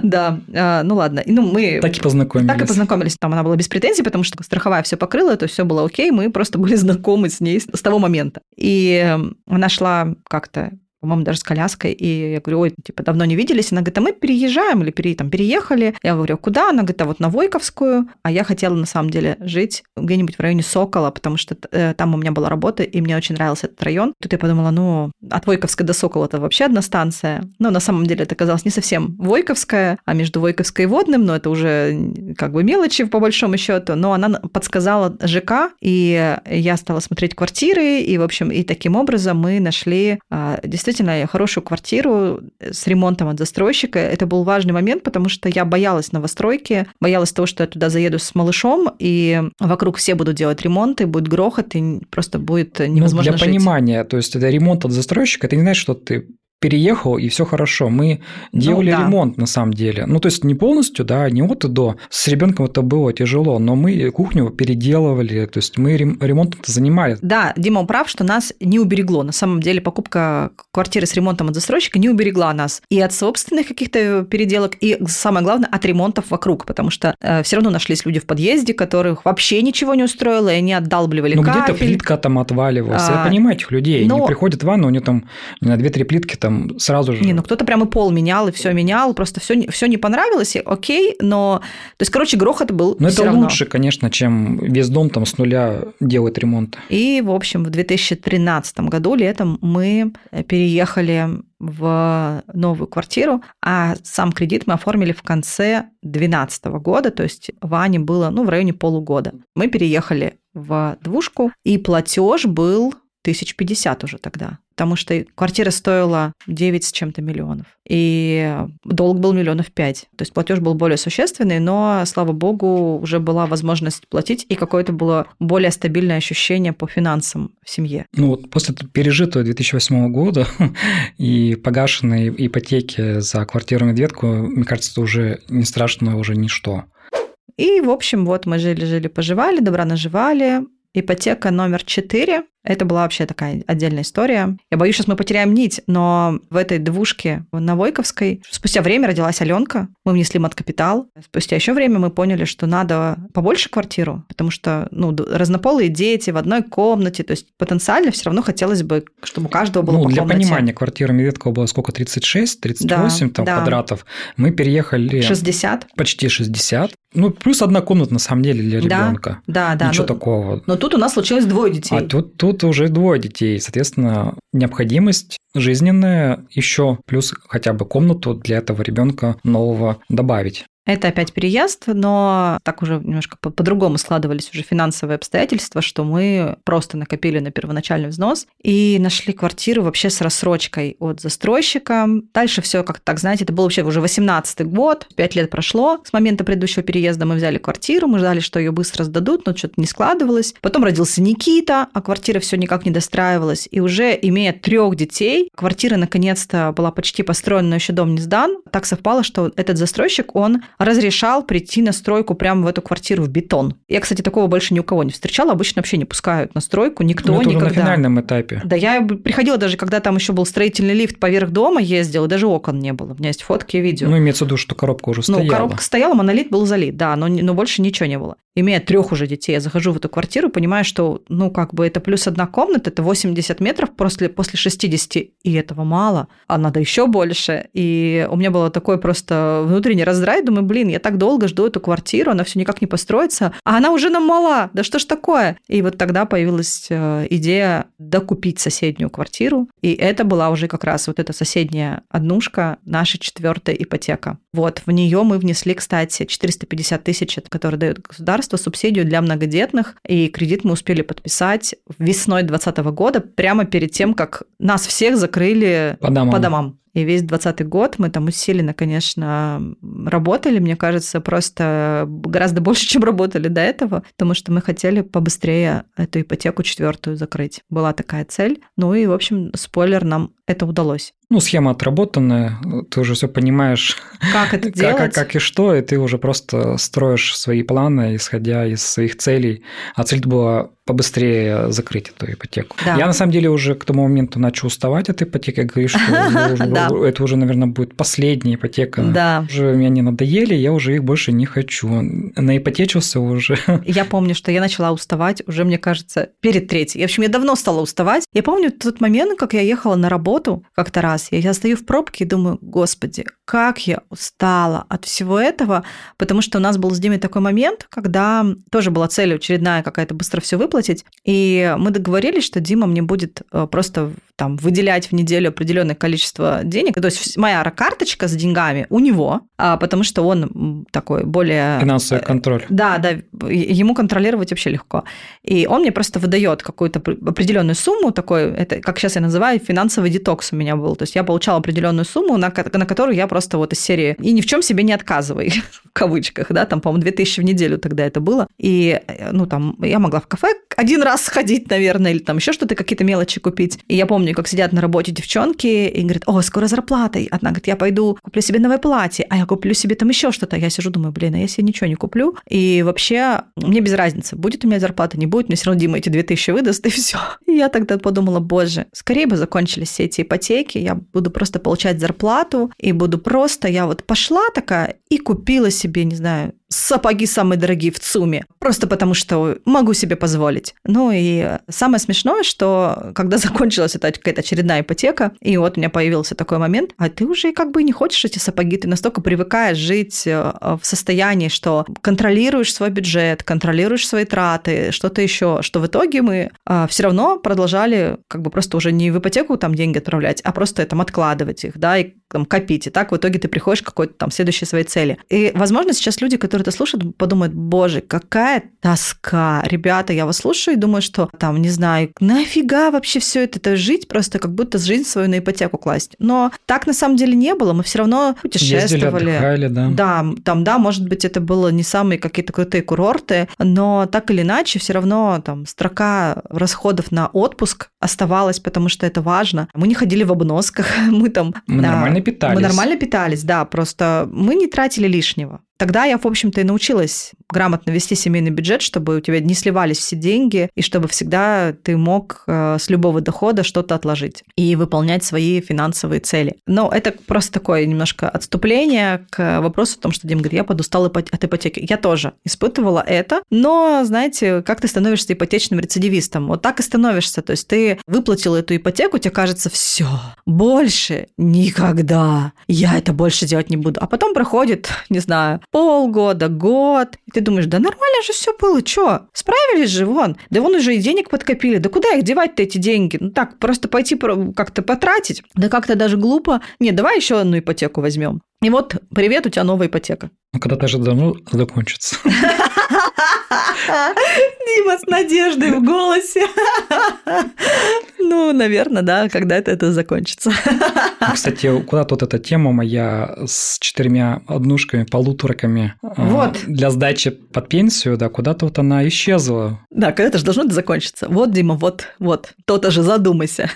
Да, а, ну ладно. Ну, мы... Так и познакомились. Так и познакомились. Там она была без претензий, потому что страховая все покрыла, то все было окей, мы просто были знакомы с ней с того момента. И она шла как-то по-моему, даже с коляской. И я говорю, ой, типа, давно не виделись. Она говорит, а мы переезжаем или пере, там, переехали. Я говорю, куда? Она говорит, а вот на Войковскую. А я хотела, на самом деле, жить где-нибудь в районе Сокола, потому что э, там у меня была работа, и мне очень нравился этот район. Тут я подумала, ну, от Войковской до Сокола это вообще одна станция. Но на самом деле это оказалось не совсем Войковская, а между Войковской и Водным, но это уже как бы мелочи по большому счету. Но она подсказала ЖК, и я стала смотреть квартиры, и, в общем, и таким образом мы нашли а, действительно действительно хорошую квартиру с ремонтом от застройщика. Это был важный момент, потому что я боялась новостройки, боялась того, что я туда заеду с малышом, и вокруг все будут делать ремонт, и будет грохот, и просто будет невозможно ну, для жить. понимания, то есть это ремонт от застройщика, это не значит, что ты переехал, и все хорошо. Мы делали ну, да. ремонт на самом деле. Ну, то есть не полностью, да, не от и до. С ребенком это было тяжело, но мы кухню переделывали, то есть мы ремонтом занимались. Да, Дима прав, что нас не уберегло. На самом деле покупка квартиры с ремонтом от застройщика не уберегла нас и от собственных каких-то переделок, и самое главное, от ремонтов вокруг, потому что э, все равно нашлись люди в подъезде, которых вообще ничего не устроило, и они отдалбливали Ну, где-то плитка там отваливалась. А, Я понимаю этих людей. Но... Они приходят в ванну, у них там на 2-3 плитки там сразу же... Не, ну кто-то прям и пол менял, и все менял, просто все, все не понравилось, и окей, но... То есть, короче, грохот был Но это равно. лучше, конечно, чем весь дом там с нуля делать ремонт. И, в общем, в 2013 году летом мы переехали в новую квартиру, а сам кредит мы оформили в конце 2012 года, то есть Ване было ну, в районе полугода. Мы переехали в двушку, и платеж был тысяч пятьдесят уже тогда потому что квартира стоила 9 с чем-то миллионов, и долг был миллионов пять. То есть платеж был более существенный, но, слава богу, уже была возможность платить, и какое-то было более стабильное ощущение по финансам в семье. Ну вот после пережитого 2008 года и погашенной ипотеки за квартиру-медведку, мне кажется, это уже не страшно, уже ничто. И, в общем, вот мы жили-жили, поживали, добра наживали. Ипотека номер четыре это была вообще такая отдельная история. Я боюсь, сейчас мы потеряем нить, но в этой двушке на Войковской спустя время родилась Аленка. Мы внесли мат-капитал. Спустя еще время мы поняли, что надо побольше квартиру, потому что ну, разнополые дети в одной комнате. То есть потенциально все равно хотелось бы, чтобы у каждого было ну, по для комнате. понимания, квартира Медведкова была сколько? 36, 38 да, там, да. квадратов. Мы переехали... 60. Почти 60. Ну, плюс одна комната, на самом деле, для ребенка. Да, да. Ничего но, такого. Но тут у нас случилось двое детей. А тут, тут тут уже двое детей, соответственно, необходимость жизненная еще плюс хотя бы комнату для этого ребенка нового добавить. Это опять переезд, но так уже немножко по-другому складывались уже финансовые обстоятельства, что мы просто накопили на первоначальный взнос и нашли квартиру вообще с рассрочкой от застройщика. Дальше все как так, знаете, это был вообще уже 18 год, 5 лет прошло с момента предыдущего переезда, мы взяли квартиру, мы ждали, что ее быстро сдадут, но что-то не складывалось. Потом родился Никита, а квартира все никак не достраивалась. И уже имея трех детей, квартира наконец-то была почти построена, но еще дом не сдан. Так совпало, что этот застройщик, он разрешал прийти на стройку прямо в эту квартиру в бетон. Я, кстати, такого больше ни у кого не встречала. Обычно вообще не пускают на стройку никто Но это никогда. Уже на финальном этапе. Да, я приходила даже, когда там еще был строительный лифт поверх дома, ездил, и даже окон не было. У меня есть фотки и видео. Ну, имеется в виду, что коробка уже стояла. Ну, коробка стояла, монолит был залит, да, но, но больше ничего не было имея трех уже детей, я захожу в эту квартиру, понимаю, что, ну, как бы это плюс одна комната, это 80 метров после, после 60, и этого мало, а надо еще больше. И у меня было такое просто внутренний раздрай, думаю, блин, я так долго жду эту квартиру, она все никак не построится, а она уже нам мала, да что ж такое? И вот тогда появилась э, идея докупить соседнюю квартиру, и это была уже как раз вот эта соседняя однушка, наша четвертая ипотека. Вот, в нее мы внесли, кстати, 450 тысяч, которые дает государство, субсидию для многодетных, и кредит мы успели подписать весной 2020 года, прямо перед тем, как нас всех закрыли по домам. По домам. И весь 20 год мы там усиленно, конечно, работали, мне кажется, просто гораздо больше, чем работали до этого, потому что мы хотели побыстрее эту ипотеку четвертую закрыть. Была такая цель. Ну и, в общем, спойлер, нам это удалось. Ну, схема отработанная, ты уже все понимаешь, как это делать, как, как и что, и ты уже просто строишь свои планы, исходя из своих целей. А цель была побыстрее закрыть эту ипотеку. Да. Я на самом деле уже к тому моменту начал уставать от ипотеки, говорю, что это уже, наверное, будет последняя ипотека. Да. Уже меня не надоели, я уже их больше не хочу. Наипотечился уже. Я помню, что я начала уставать уже, мне кажется, перед третьей. В общем, я давно стала уставать. Я помню тот момент, как я ехала на работу как-то раз, раз. Я, я стою в пробке и думаю, господи, как я устала от всего этого, потому что у нас был с Димой такой момент, когда тоже была цель очередная какая-то быстро все выплатить, и мы договорились, что Дима мне будет э, просто там выделять в неделю определенное количество денег. То есть моя карточка с деньгами у него, а, потому что он такой более... Финансовый контроль. Да, да, ему контролировать вообще легко. И он мне просто выдает какую-то определенную сумму, такой, это, как сейчас я называю, финансовый детокс у меня был. То есть я получала определенную сумму, на, на которую я просто вот из серии «и ни в чем себе не отказывай», в кавычках, да, там, по-моему, 2000 в неделю тогда это было. И, ну, там, я могла в кафе один раз сходить, наверное, или там еще что-то, какие-то мелочи купить. И я помню, как сидят на работе девчонки и говорят, о, скоро зарплата. Одна говорит, я пойду куплю себе новое платье, а я куплю себе там еще что-то. Я сижу, думаю, блин, а я себе ничего не куплю. И вообще мне без разницы, будет у меня зарплата, не будет, мне все равно Дима эти 2000 выдаст, и все. И я тогда подумала, боже, скорее бы закончились все эти ипотеки, я буду просто получать зарплату, и буду просто, я вот пошла такая и купила себе, не знаю, сапоги самые дорогие в ЦУМе, просто потому что могу себе позволить. Ну и самое смешное, что когда закончилась эта какая-то очередная ипотека, и вот у меня появился такой момент, а ты уже как бы не хочешь эти сапоги, ты настолько привыкаешь жить э, в состоянии, что контролируешь свой бюджет, контролируешь свои траты, что-то еще, что в итоге мы а, все равно продолжали как бы просто уже не в ипотеку там деньги отправлять, а просто там откладывать их, да, и там, копить. И так в итоге ты приходишь к какой-то там следующей своей цели. И, возможно, сейчас люди, которые это слушают, подумают, боже, какая тоска. Ребята, я вас слушаю и думаю, что там, не знаю, нафига вообще все это, это жить, просто как будто жизнь свою на ипотеку класть. Но так на самом деле не было. Мы все равно путешествовали. Ездили, да. Да, там, да, может быть, это было не самые какие-то крутые курорты, но так или иначе, все равно там строка расходов на отпуск оставалась, потому что это важно. Мы не ходили в обносках, мы там... Мы да, нормально питались. Мы нормально питались, да, просто мы не тратили лишнего. Тогда я, в общем-то, и научилась грамотно вести семейный бюджет, чтобы у тебя не сливались все деньги, и чтобы всегда ты мог э, с любого дохода что-то отложить и выполнять свои финансовые цели. Но это просто такое немножко отступление к вопросу о том, что Дим говорит, я подустал от ипотеки. Я тоже испытывала это, но, знаете, как ты становишься ипотечным рецидивистом? Вот так и становишься. То есть ты выплатил эту ипотеку, тебе кажется, все, больше никогда я это больше делать не буду. А потом проходит, не знаю, полгода, год. И ты думаешь, да нормально же все было, что? Справились же, вон. Да вон уже и денег подкопили. Да куда их девать-то эти деньги? Ну так, просто пойти как-то потратить. Да как-то даже глупо. Не, давай еще одну ипотеку возьмем. И вот, привет, у тебя новая ипотека. Ну, когда-то же давно закончится. Дима с надеждой в голосе. Ну, наверное, да, когда-то это закончится. Кстати, куда тут эта тема моя с четырьмя однушками, полуторками а, вот. для сдачи под пенсию, да, куда-то вот она исчезла. Да, когда-то же должно это закончиться. Вот, Дима, вот, вот, то-то же задумайся.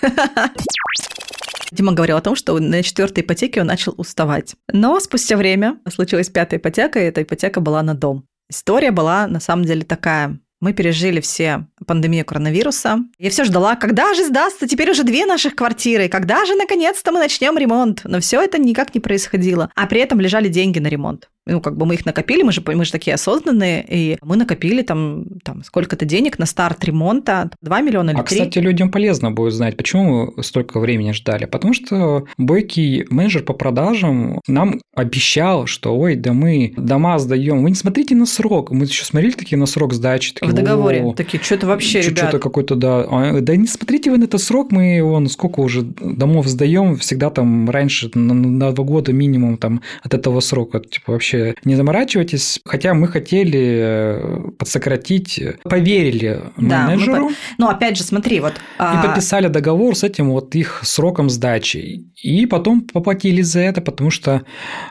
Дима говорил о том, что на четвертой ипотеке он начал уставать. Но спустя время случилась пятая ипотека, и эта ипотека была на дом. История была на самом деле такая. Мы пережили все пандемию коронавируса. Я все ждала, когда же сдастся теперь уже две наших квартиры, когда же наконец-то мы начнем ремонт. Но все это никак не происходило. А при этом лежали деньги на ремонт ну, как бы мы их накопили, мы же, мы же такие осознанные, и мы накопили там, там сколько-то денег на старт ремонта, 2 миллиона или 3. А, кстати, людям полезно будет знать, почему мы столько времени ждали. Потому что бойкий менеджер по продажам нам обещал, что, ой, да мы дома сдаем, вы не смотрите на срок. Мы еще смотрели такие на срок сдачи. Такие, в договоре. Такие, что-то вообще, ребят. Что-то какой-то, да. А, да не смотрите вы на этот срок, мы вон сколько уже домов сдаем, всегда там раньше на, на два года минимум там от этого срока. Типа вообще вообще не заморачивайтесь. Хотя мы хотели э, подсократить, поверили да, менеджеру. Мы... Ну, опять же, смотри, вот... И а... подписали договор с этим вот их сроком сдачи. И потом поплатили за это, потому что...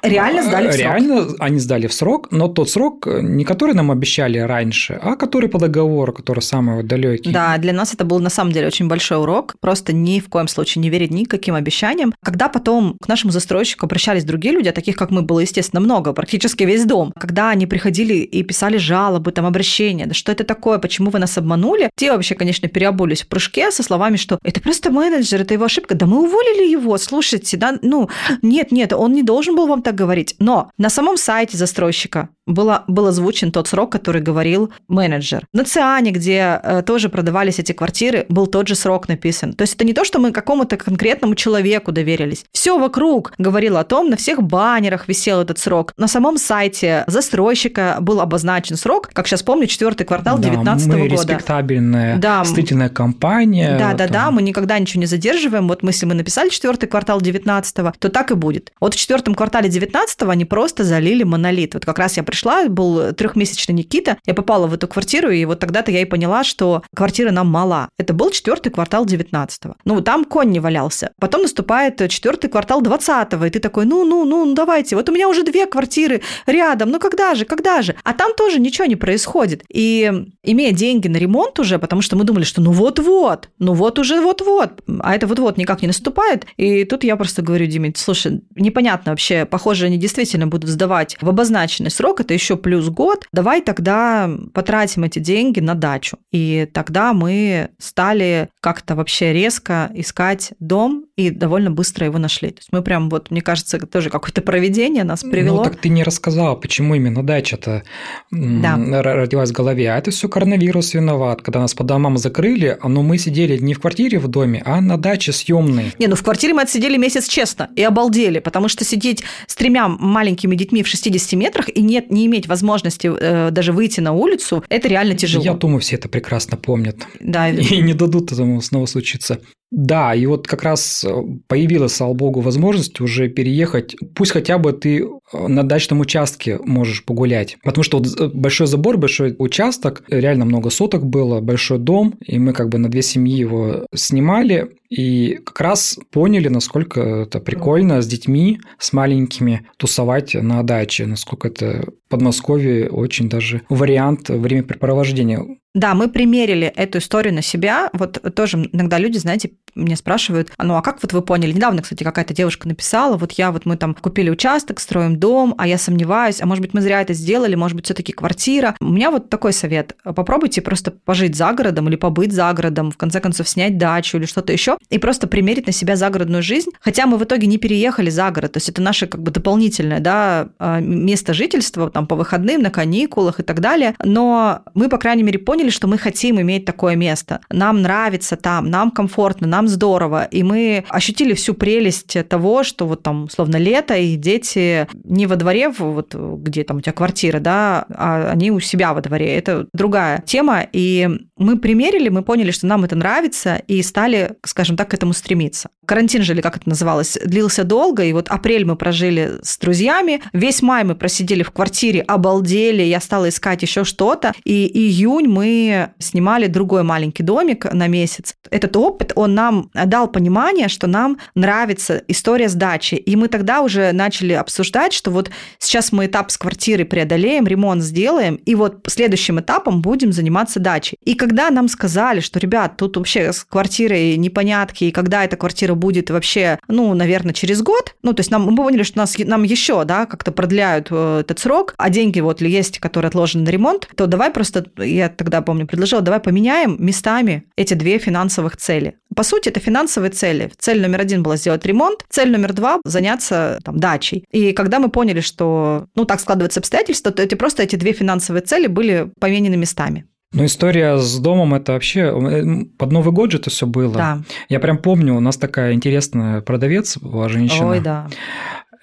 Реально сдали в срок. Реально они сдали в срок, но тот срок, не который нам обещали раньше, а который по договору, который самый вот далекий. Да, для нас это был на самом деле очень большой урок. Просто ни в коем случае не верить никаким обещаниям. Когда потом к нашему застройщику обращались другие люди, а таких, как мы, было, естественно, много, практически весь дом. Когда они приходили и писали жалобы, там, обращения, да что это такое, почему вы нас обманули, те вообще, конечно, переобулись в прыжке со словами, что это просто менеджер, это его ошибка. Да мы уволили его, слушайте, да, ну, нет, нет, он не должен был вам так говорить. Но на самом сайте застройщика было, был озвучен тот срок, который говорил менеджер. На Циане, где э, тоже продавались эти квартиры, был тот же срок написан. То есть это не то, что мы какому-то конкретному человеку доверились. Все вокруг говорило о том, на всех баннерах висел этот срок. На самом сайте застройщика был обозначен срок, как сейчас помню, четвертый квартал 2019 да, мы года. респектабельная, да, строительная компания. Да, да, там. да, мы никогда ничего не задерживаем. Вот мы, если мы написали четвертый квартал 19 то так и будет. Вот в четвертом квартале 19 они просто залили монолит. Вот как раз я пришла, был трехмесячный Никита, я попала в эту квартиру, и вот тогда-то я и поняла, что квартира нам мала. Это был четвертый квартал 19 -го. Ну, там конь не валялся. Потом наступает четвертый квартал 20 и ты такой, ну, ну, ну, давайте, вот у меня уже две квартиры рядом, ну когда же, когда же? А там тоже ничего не происходит. И имея деньги на ремонт уже, потому что мы думали, что ну вот-вот, ну вот уже вот-вот, а это вот-вот никак не наступает. И тут я просто говорю Диме, слушай, непонятно вообще, похоже, они действительно будут сдавать в обозначенный срок, это еще плюс год, давай тогда потратим эти деньги на дачу. И тогда мы стали как-то вообще резко искать дом и довольно быстро его нашли. То есть мы прям вот, мне кажется, тоже какое-то проведение нас привело. Ну так ты не рассказала, почему именно дача-то да. родилась в голове. А это все коронавирус виноват. Когда нас по домам закрыли, но мы сидели не в квартире в доме, а на даче съемной. Не, ну в квартире мы отсидели месяц честно и обалдели, потому что сидеть с тремя маленькими детьми в 60 метрах и нет, не иметь возможности э, даже выйти на улицу, это реально тяжело. Я думаю, все это прекрасно помнят. Да. И не дадут этому снова случиться. Да, и вот как раз э, появилась, слава богу, возможность уже переехать. Пусть хотя бы ты э, на дачном участке можешь погулять. Потому что вот э, большой забор, большой участок, реально много соток было, большой дом, и мы как бы на две семьи его снимали. И как раз поняли, насколько это прикольно с детьми, с маленькими тусовать на даче, насколько это Подмосковье очень даже вариант времяпрепровождения. Да, мы примерили эту историю на себя. Вот тоже иногда люди, знаете, меня спрашивают, а ну а как вот вы поняли? Недавно, кстати, какая-то девушка написала, вот я вот мы там купили участок, строим дом, а я сомневаюсь, а может быть мы зря это сделали, может быть все-таки квартира. У меня вот такой совет. Попробуйте просто пожить за городом или побыть за городом, в конце концов снять дачу или что-то еще, и просто примерить на себя загородную жизнь. Хотя мы в итоге не переехали за город, то есть это наше как бы дополнительное да, а, место жительства там по выходным, на каникулах и так далее. Но мы, по крайней мере, поняли, поняли, что мы хотим иметь такое место. Нам нравится там, нам комфортно, нам здорово. И мы ощутили всю прелесть того, что вот там, словно лето, и дети не во дворе, вот где там у тебя квартира, да, а они у себя во дворе. Это другая тема. И мы примерили, мы поняли, что нам это нравится, и стали, скажем так, к этому стремиться. Карантин же, или как это называлось, длился долго, и вот апрель мы прожили с друзьями, весь май мы просидели в квартире, обалдели, я стала искать еще что-то, и июнь мы снимали другой маленький домик на месяц. Этот опыт, он нам дал понимание, что нам нравится история сдачи. И мы тогда уже начали обсуждать, что вот сейчас мы этап с квартиры преодолеем, ремонт сделаем, и вот следующим этапом будем заниматься дачей. И когда нам сказали, что, ребят, тут вообще с квартирой непонятки, и когда эта квартира будет вообще, ну, наверное, через год, ну, то есть нам, мы поняли, что нас, нам еще, да, как-то продляют э, этот срок, а деньги вот есть, которые отложены на ремонт, то давай просто, я тогда помню, предложила, давай поменяем местами эти две финансовых цели. По сути, это финансовые цели. Цель номер один была сделать ремонт, цель номер два – заняться там, дачей. И когда мы поняли, что ну, так складываются обстоятельства, то эти просто эти две финансовые цели были поменены местами. Ну, история с домом это вообще э, под Новый год же это все было. Да. Я прям помню, у нас такая интересная продавец была женщина. Ой, да.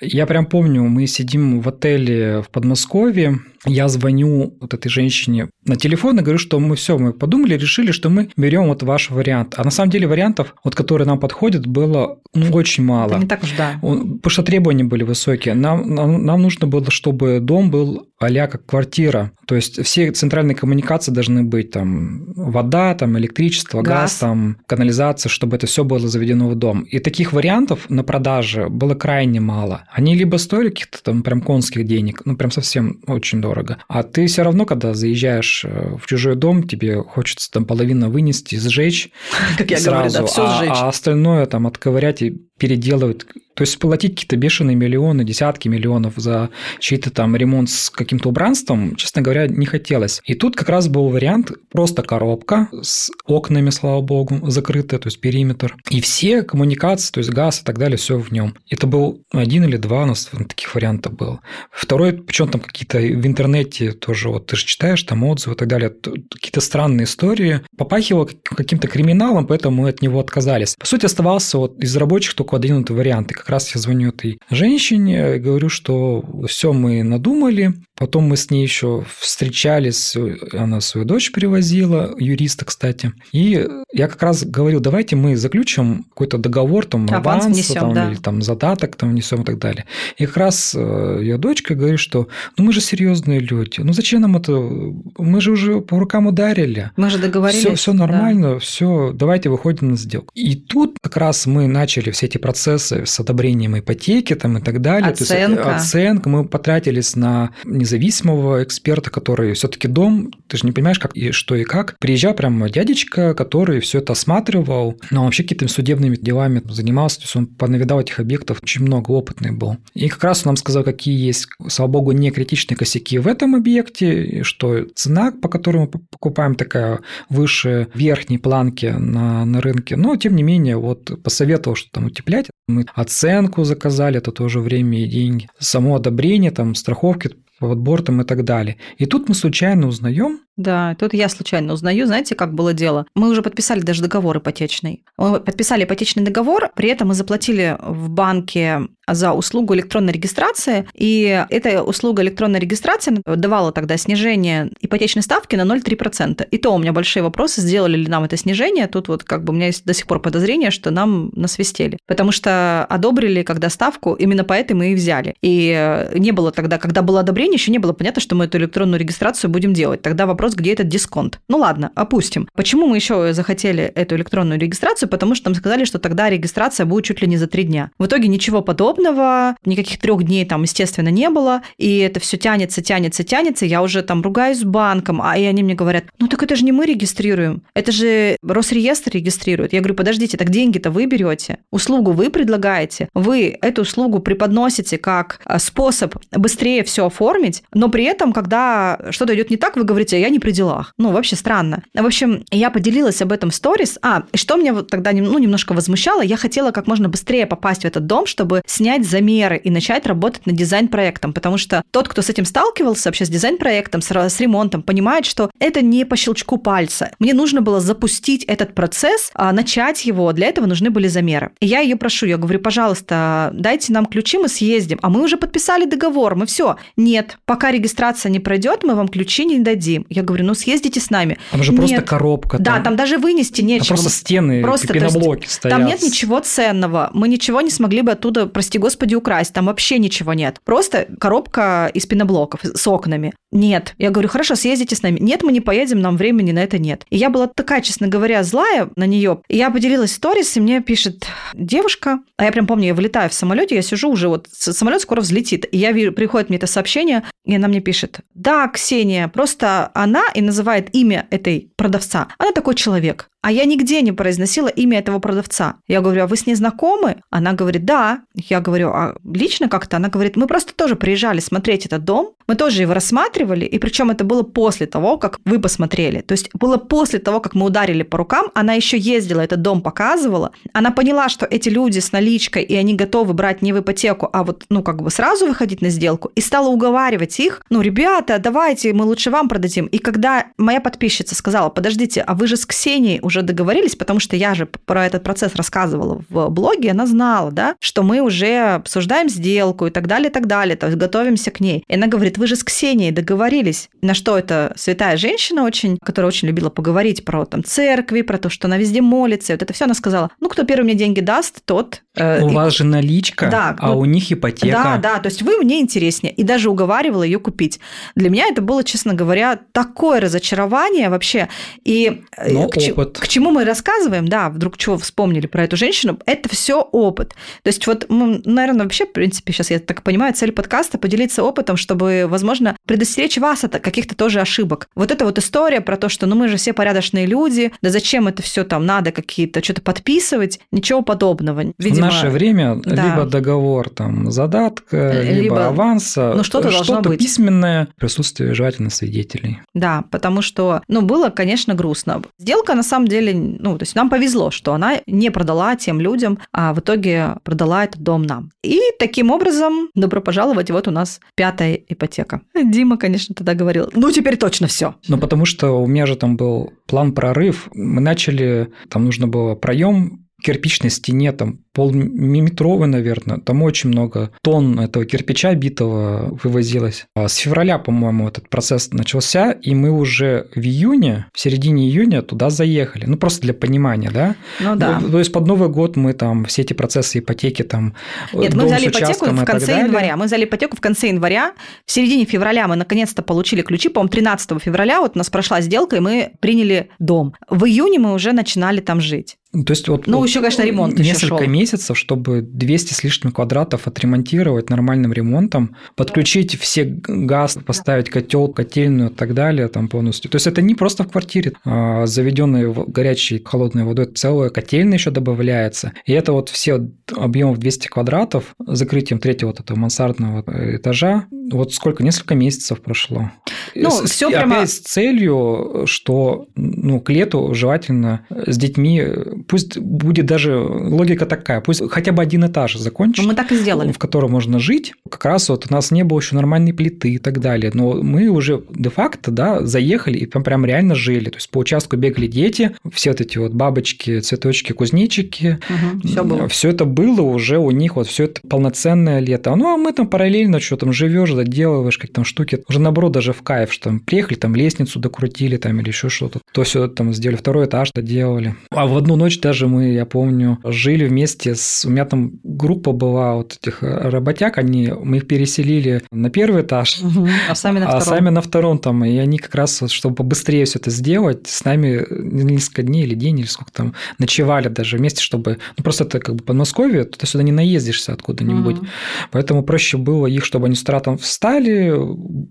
Я прям помню, мы сидим в отеле в Подмосковье, я звоню вот этой женщине на телефон и говорю, что мы все, мы подумали, решили, что мы берем вот ваш вариант. А на самом деле вариантов, вот которые нам подходят, было ну, очень мало. Это не так уж, да. Потому что требования были высокие. Нам, нам, нам нужно было, чтобы дом был а как квартира. То есть все центральные коммуникации должны быть там вода, там электричество, газ, газ там канализация, чтобы это все было заведено в дом. И таких вариантов на продаже было крайне мало. Они либо стоили каких-то там прям конских денег, ну прям совсем очень дорого. А ты все равно, когда заезжаешь э, в чужой дом, тебе хочется там половину вынести, сжечь. Как я сразу, говорю, да, все а, сжечь. А остальное там отковырять и переделывать то есть платить какие-то бешеные миллионы, десятки миллионов за чей-то там ремонт с каким-то убранством, честно говоря, не хотелось. И тут как раз был вариант просто коробка с окнами, слава богу, закрытая, то есть периметр. И все коммуникации, то есть газ и так далее, все в нем. Это был один или два у нас таких вариантов было. Второй, причем там какие-то в интернете тоже, вот ты же читаешь там отзывы и так далее, какие-то странные истории. Попахивало каким-то криминалом, поэтому мы от него отказались. По сути, оставался вот из рабочих только один вариант. И как раз я звоню этой женщине говорю, что все мы надумали, Потом мы с ней еще встречались, она свою дочь привозила, юриста, кстати. И я как раз говорил, давайте мы заключим какой-то договор, там, аванс, аванс внесем, там, да. или там задаток там внесем и так далее. И как раз э, ее дочка говорит, что ну мы же серьезные люди, ну зачем нам это, мы же уже по рукам ударили. Мы же договорились. Все, все нормально, да. все, давайте выходим на сделку. И тут как раз мы начали все эти процессы с одобрением ипотеки там и так далее. Оценка. То есть, оценка. Мы потратились на, не независимого эксперта, который все-таки дом, ты же не понимаешь, как и что и как. Приезжал прям дядечка, который все это осматривал, но вообще какими-то судебными делами занимался, то есть он понавидал этих объектов, очень много опытный был. И как раз он нам сказал, какие есть, слава богу, не критичные косяки в этом объекте, что цена, по которой мы покупаем, такая выше верхней планки на, на рынке, но тем не менее вот посоветовал, что там утеплять. Мы оценку заказали, это тоже время и деньги. Само одобрение, там, страховки под бортом и так далее. И тут мы случайно узнаем, да, тут я случайно узнаю, знаете, как было дело. Мы уже подписали даже договор ипотечный. Мы подписали ипотечный договор, при этом мы заплатили в банке за услугу электронной регистрации, и эта услуга электронной регистрации давала тогда снижение ипотечной ставки на 0,3%. И то у меня большие вопросы, сделали ли нам это снижение. Тут вот как бы у меня есть до сих пор подозрение, что нам насвистели. Потому что одобрили, когда ставку, именно поэтому мы и взяли. И не было тогда, когда было одобрение, еще не было понятно, что мы эту электронную регистрацию будем делать. Тогда вопрос вопрос, где этот дисконт. Ну ладно, опустим. Почему мы еще захотели эту электронную регистрацию? Потому что нам сказали, что тогда регистрация будет чуть ли не за три дня. В итоге ничего подобного, никаких трех дней там, естественно, не было. И это все тянется, тянется, тянется. Я уже там ругаюсь с банком, а и они мне говорят, ну так это же не мы регистрируем, это же Росреестр регистрирует. Я говорю, подождите, так деньги-то вы берете, услугу вы предлагаете, вы эту услугу преподносите как а, способ быстрее все оформить, но при этом, когда что-то идет не так, вы говорите, я не не при делах. Ну, вообще странно. В общем, я поделилась об этом в сторис. А, и что меня вот тогда ну, немножко возмущало, я хотела как можно быстрее попасть в этот дом, чтобы снять замеры и начать работать над дизайн-проектом, потому что тот, кто с этим сталкивался вообще с дизайн-проектом, с, с ремонтом, понимает, что это не по щелчку пальца. Мне нужно было запустить этот процесс, а, начать его, для этого нужны были замеры. И я ее прошу, я говорю, пожалуйста, дайте нам ключи, мы съездим. А мы уже подписали договор, мы все. Нет, пока регистрация не пройдет, мы вам ключи не дадим. Я говорю, ну съездите с нами. Там же нет. просто коробка. Да, там, там даже вынести нечего. Там просто стены, просто, пеноблоки есть, стоят. Там нет ничего ценного. Мы ничего не смогли бы оттуда, прости господи, украсть. Там вообще ничего нет. Просто коробка из пеноблоков с окнами. Нет. Я говорю, хорошо, съездите с нами. Нет, мы не поедем, нам времени на это нет. И я была такая, честно говоря, злая на нее. Я поделилась сторис, и мне пишет девушка, а я прям помню, я вылетаю в самолете, я сижу уже, вот самолет скоро взлетит. И я вижу, приходит мне это сообщение, и она мне пишет, да, Ксения, просто она и называет имя этой продавца. Она такой человек. А я нигде не произносила имя этого продавца. Я говорю, а вы с ней знакомы? Она говорит, да. Я говорю, а лично как-то? Она говорит, мы просто тоже приезжали смотреть этот дом, мы тоже его рассматривали, и причем это было после того, как вы посмотрели. То есть было после того, как мы ударили по рукам, она еще ездила, этот дом показывала. Она поняла, что эти люди с наличкой, и они готовы брать не в ипотеку, а вот, ну, как бы сразу выходить на сделку, и стала уговаривать их, ну, ребята, давайте, мы лучше вам продадим. И когда моя подписчица сказала, подождите, а вы же с Ксенией уже договорились, потому что я же про этот процесс рассказывала в блоге, она знала, да, что мы уже обсуждаем сделку и так далее, и так далее, то есть готовимся к ней. И она говорит, вы же с Ксенией договорились. На что это святая женщина очень, которая очень любила поговорить про там церкви, про то, что она везде молится. И вот это все она сказала. Ну, кто первый мне деньги даст, тот... Э, у и... вас же наличка, да, а вот, у них ипотека. Да, да, то есть вы мне интереснее. И даже уговаривала ее купить. Для меня это было, честно говоря, такое разочарование вообще. И... Э, Но к... опыт К чему мы рассказываем, да, вдруг чего вспомнили про эту женщину, это все опыт. То есть вот, мы, наверное, вообще, в принципе, сейчас я так понимаю, цель подкаста поделиться опытом, чтобы, возможно, предостеречь вас от каких-то тоже ошибок. Вот эта вот история про то, что ну мы же все порядочные люди, да зачем это все там надо какие-то что-то подписывать, ничего подобного. Видимо, в наше время да. либо договор там задатка, либо, либо аванса, ну что-то, что должно быть. письменное, присутствие желательно свидетелей. Да, потому что, ну, было, конечно, грустно. Сделка, на самом деле, ну, то есть нам повезло, что она не продала тем людям, а в итоге продала этот дом нам. И таким образом, добро пожаловать, вот у нас пятая ипотека. Дима, конечно, тогда говорил, ну, теперь точно все. Ну, потому что у меня же там был план прорыв. Мы начали, там нужно было проем кирпичной стене, там полметровый, наверное. Там очень много тонн этого кирпича битого вывозилось. А с февраля, по-моему, этот процесс начался, и мы уже в июне, в середине июня туда заехали. Ну, просто для понимания, да? Ну, да. То есть под Новый год мы там все эти процессы ипотеки там... Нет, мы взяли ипотеку в конце января. Мы взяли ипотеку в конце января. В середине февраля мы наконец-то получили ключи. По-моему, 13 февраля вот у нас прошла сделка, и мы приняли дом. В июне мы уже начинали там жить. То есть вот ну, еще, конечно, ремонт несколько месяцев, чтобы 200 с лишним квадратов отремонтировать нормальным ремонтом, подключить все газ, поставить котел, котельную и так далее там полностью. То есть это не просто в квартире а заведенной горячей холодной водой, целая котельная еще добавляется. И это вот все объемов 200 квадратов закрытием третьего вот этого мансардного этажа. Вот сколько? Несколько месяцев прошло. Ну, с, все прямо... Опять с целью, что ну, к лету желательно с детьми пусть будет даже логика такая, пусть хотя бы один этаж закончить. Ну, мы так и сделали. В котором можно жить. Как раз вот у нас не было еще нормальной плиты и так далее. Но мы уже де-факто, да, заехали и прям, прям реально жили. То есть по участку бегали дети, все вот эти вот бабочки, цветочки, кузнечики. Угу, все было. Все это было уже у них, вот все это полноценное лето. Ну, а мы там параллельно что там живешь, доделываешь, как там штуки. Уже наоборот даже в кайф, что там приехали, там лестницу докрутили там или еще что-то. То все там сделали, второй этаж доделали. А в одну ночь даже мы, я помню, жили вместе с... У меня там группа была вот этих работяг, они, мы их переселили на первый этаж, угу, а сами на а втором. А сами на втором там, и они как раз, вот, чтобы побыстрее все это сделать, с нами несколько дней или день, или сколько там, ночевали даже вместе, чтобы... Ну, просто это как бы Подмосковье, туда-сюда не наездишься откуда-нибудь. Угу. Поэтому проще было их, чтобы они с утра там встали,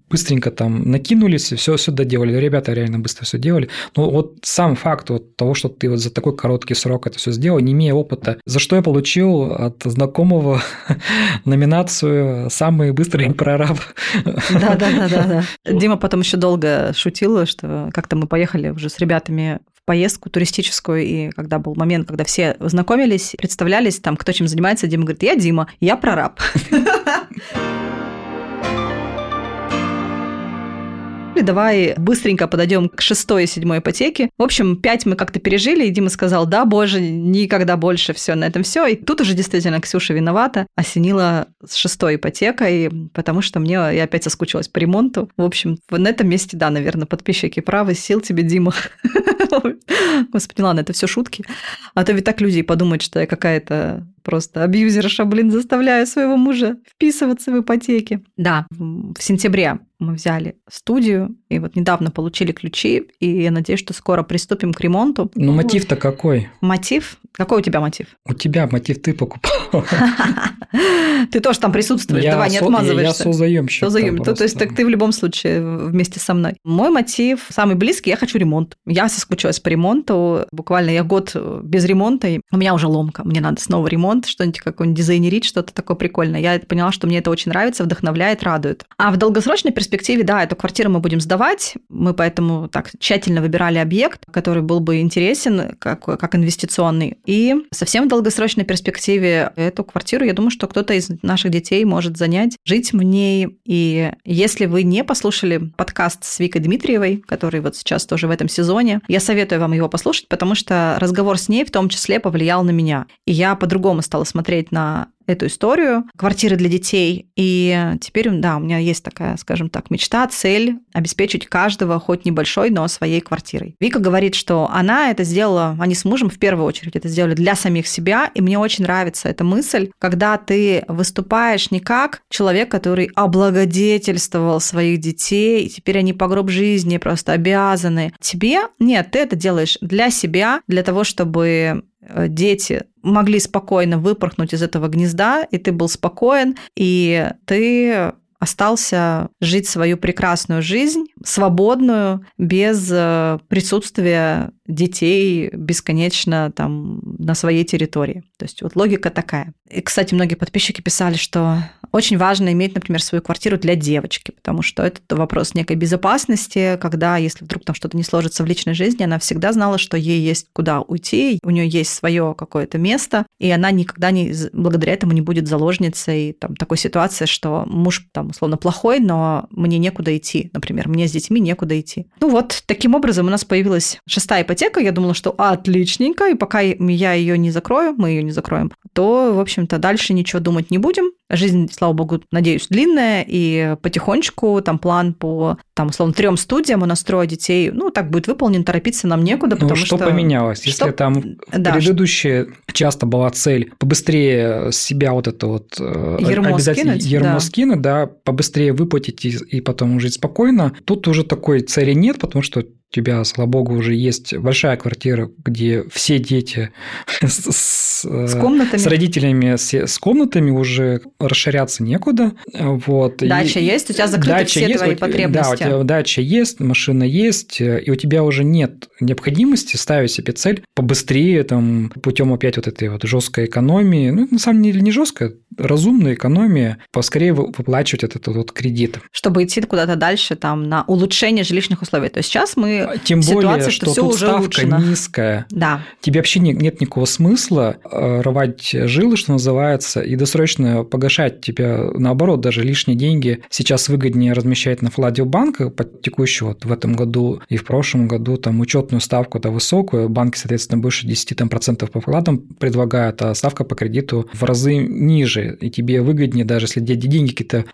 быстренько там накинулись, и все, все доделали. Ребята реально быстро все делали. Но вот сам факт вот того, что ты вот за такой короткий срок это все сделал, не имея опыта. За что я получил от знакомого номинацию «Самый быстрый прораб». Да, да, да, да, да. Дима потом еще долго шутил, что как-то мы поехали уже с ребятами в поездку туристическую, и когда был момент, когда все знакомились, представлялись, там, кто чем занимается, Дима говорит, я Дима, я прораб. Давай быстренько подойдем к шестой и седьмой ипотеке. В общем, пять мы как-то пережили, и Дима сказал, да, боже, никогда больше, все на этом все. И тут уже действительно Ксюша виновата, осенила с шестой ипотекой, потому что мне я опять соскучилась по ремонту. В общем, на этом месте, да, наверное, подписчики правы. Сил тебе, Дима. Господи, ладно, это все шутки. А то ведь так люди подумают, что я какая-то просто абьюзерша, блин, заставляю своего мужа вписываться в ипотеки. Да, в сентябре мы взяли студию, и вот недавно получили ключи, и я надеюсь, что скоро приступим к ремонту. Ну, мотив-то какой? Мотив? Какой у тебя мотив? У тебя мотив ты покупал. Ты тоже там присутствуешь, давай, не отмазываешься. Я созаемщик. Созаем. То есть так ты в любом случае вместе со мной. Мой мотив самый близкий, я хочу ремонт. Я соскучилась по ремонту. Буквально я год без ремонта, и у меня уже ломка. Мне надо снова ремонт, что-нибудь какой-нибудь дизайнерить, что-то такое прикольное. Я поняла, что мне это очень нравится, вдохновляет, радует. А в долгосрочной перспективе, да, эту квартиру мы будем сдавать. Мы поэтому так тщательно выбирали объект, который был бы интересен как, как инвестиционный. И совсем в долгосрочной перспективе эту квартиру, я думаю, что кто-то из наших детей может занять, жить в ней. И если вы не послушали подкаст с Викой Дмитриевой, который вот сейчас тоже в этом сезоне, я советую вам его послушать, потому что разговор с ней в том числе повлиял на меня. И я по-другому по-другому стала смотреть на эту историю квартиры для детей. И теперь, да, у меня есть такая, скажем так, мечта, цель обеспечить каждого хоть небольшой, но своей квартирой. Вика говорит, что она это сделала, они с мужем в первую очередь это сделали для самих себя, и мне очень нравится эта мысль, когда ты выступаешь не как человек, который облагодетельствовал своих детей, и теперь они по гроб жизни просто обязаны. Тебе нет, ты это делаешь для себя, для того, чтобы дети могли спокойно выпорхнуть из этого гнезда, и ты был спокоен, и ты остался жить свою прекрасную жизнь, свободную, без э, присутствия детей бесконечно там на своей территории. То есть вот логика такая. И, кстати, многие подписчики писали, что очень важно иметь, например, свою квартиру для девочки, потому что это вопрос некой безопасности, когда, если вдруг там что-то не сложится в личной жизни, она всегда знала, что ей есть куда уйти, у нее есть свое какое-то место, и она никогда не, благодаря этому не будет заложницей там, такой ситуации, что муж там условно плохой, но мне некуда идти, например, мне с детьми некуда идти. Ну вот, таким образом у нас появилась шестая ипотека, я думала, что отличненько, и пока я ее не закрою, мы ее не закроем, то, в общем-то, дальше ничего думать не будем. Жизнь, слава богу, надеюсь, длинная, и потихонечку там план по, там, условно, трем студиям у нас трое детей, ну, так будет выполнен, торопиться нам некуда, ну, потому что... что... поменялось? Если что... там да, предыдущая часто была цель побыстрее себя вот это вот... Э, ермо обязательно скинуть, ермо да. скинуть, да, побыстрее выплатить и, и потом жить спокойно. Тут уже такой цели нет, потому что тебя, слава богу, уже есть большая квартира, где все дети с, комнатами. с родителями, с, с комнатами уже расширяться некуда. Вот. Дача и, есть, у тебя закрыты дача все есть, твои потребности. Да, у тебя дача есть, машина есть, и у тебя уже нет необходимости ставить себе цель побыстрее, там, путем опять вот этой вот жесткой экономии. Ну, на самом деле не жесткая, разумная экономия, поскорее выплачивать этот вот кредит. Чтобы идти куда-то дальше, там, на улучшение жилищных условий. То есть сейчас мы а, Тем ситуации, более, что, что все тут уже ставка улучшено. низкая. Да. Тебе вообще нет, нет никакого смысла э, рвать жилы, что называется, и досрочно погашать тебя, наоборот, даже лишние деньги сейчас выгоднее размещать на вкладе в банках по текущему вот в этом году и в прошлом году там учетную ставку-то высокую, банки, соответственно, больше 10 там, процентов по вкладам предлагают, а ставка по кредиту в разы ниже, и тебе выгоднее, даже если деньги какие-то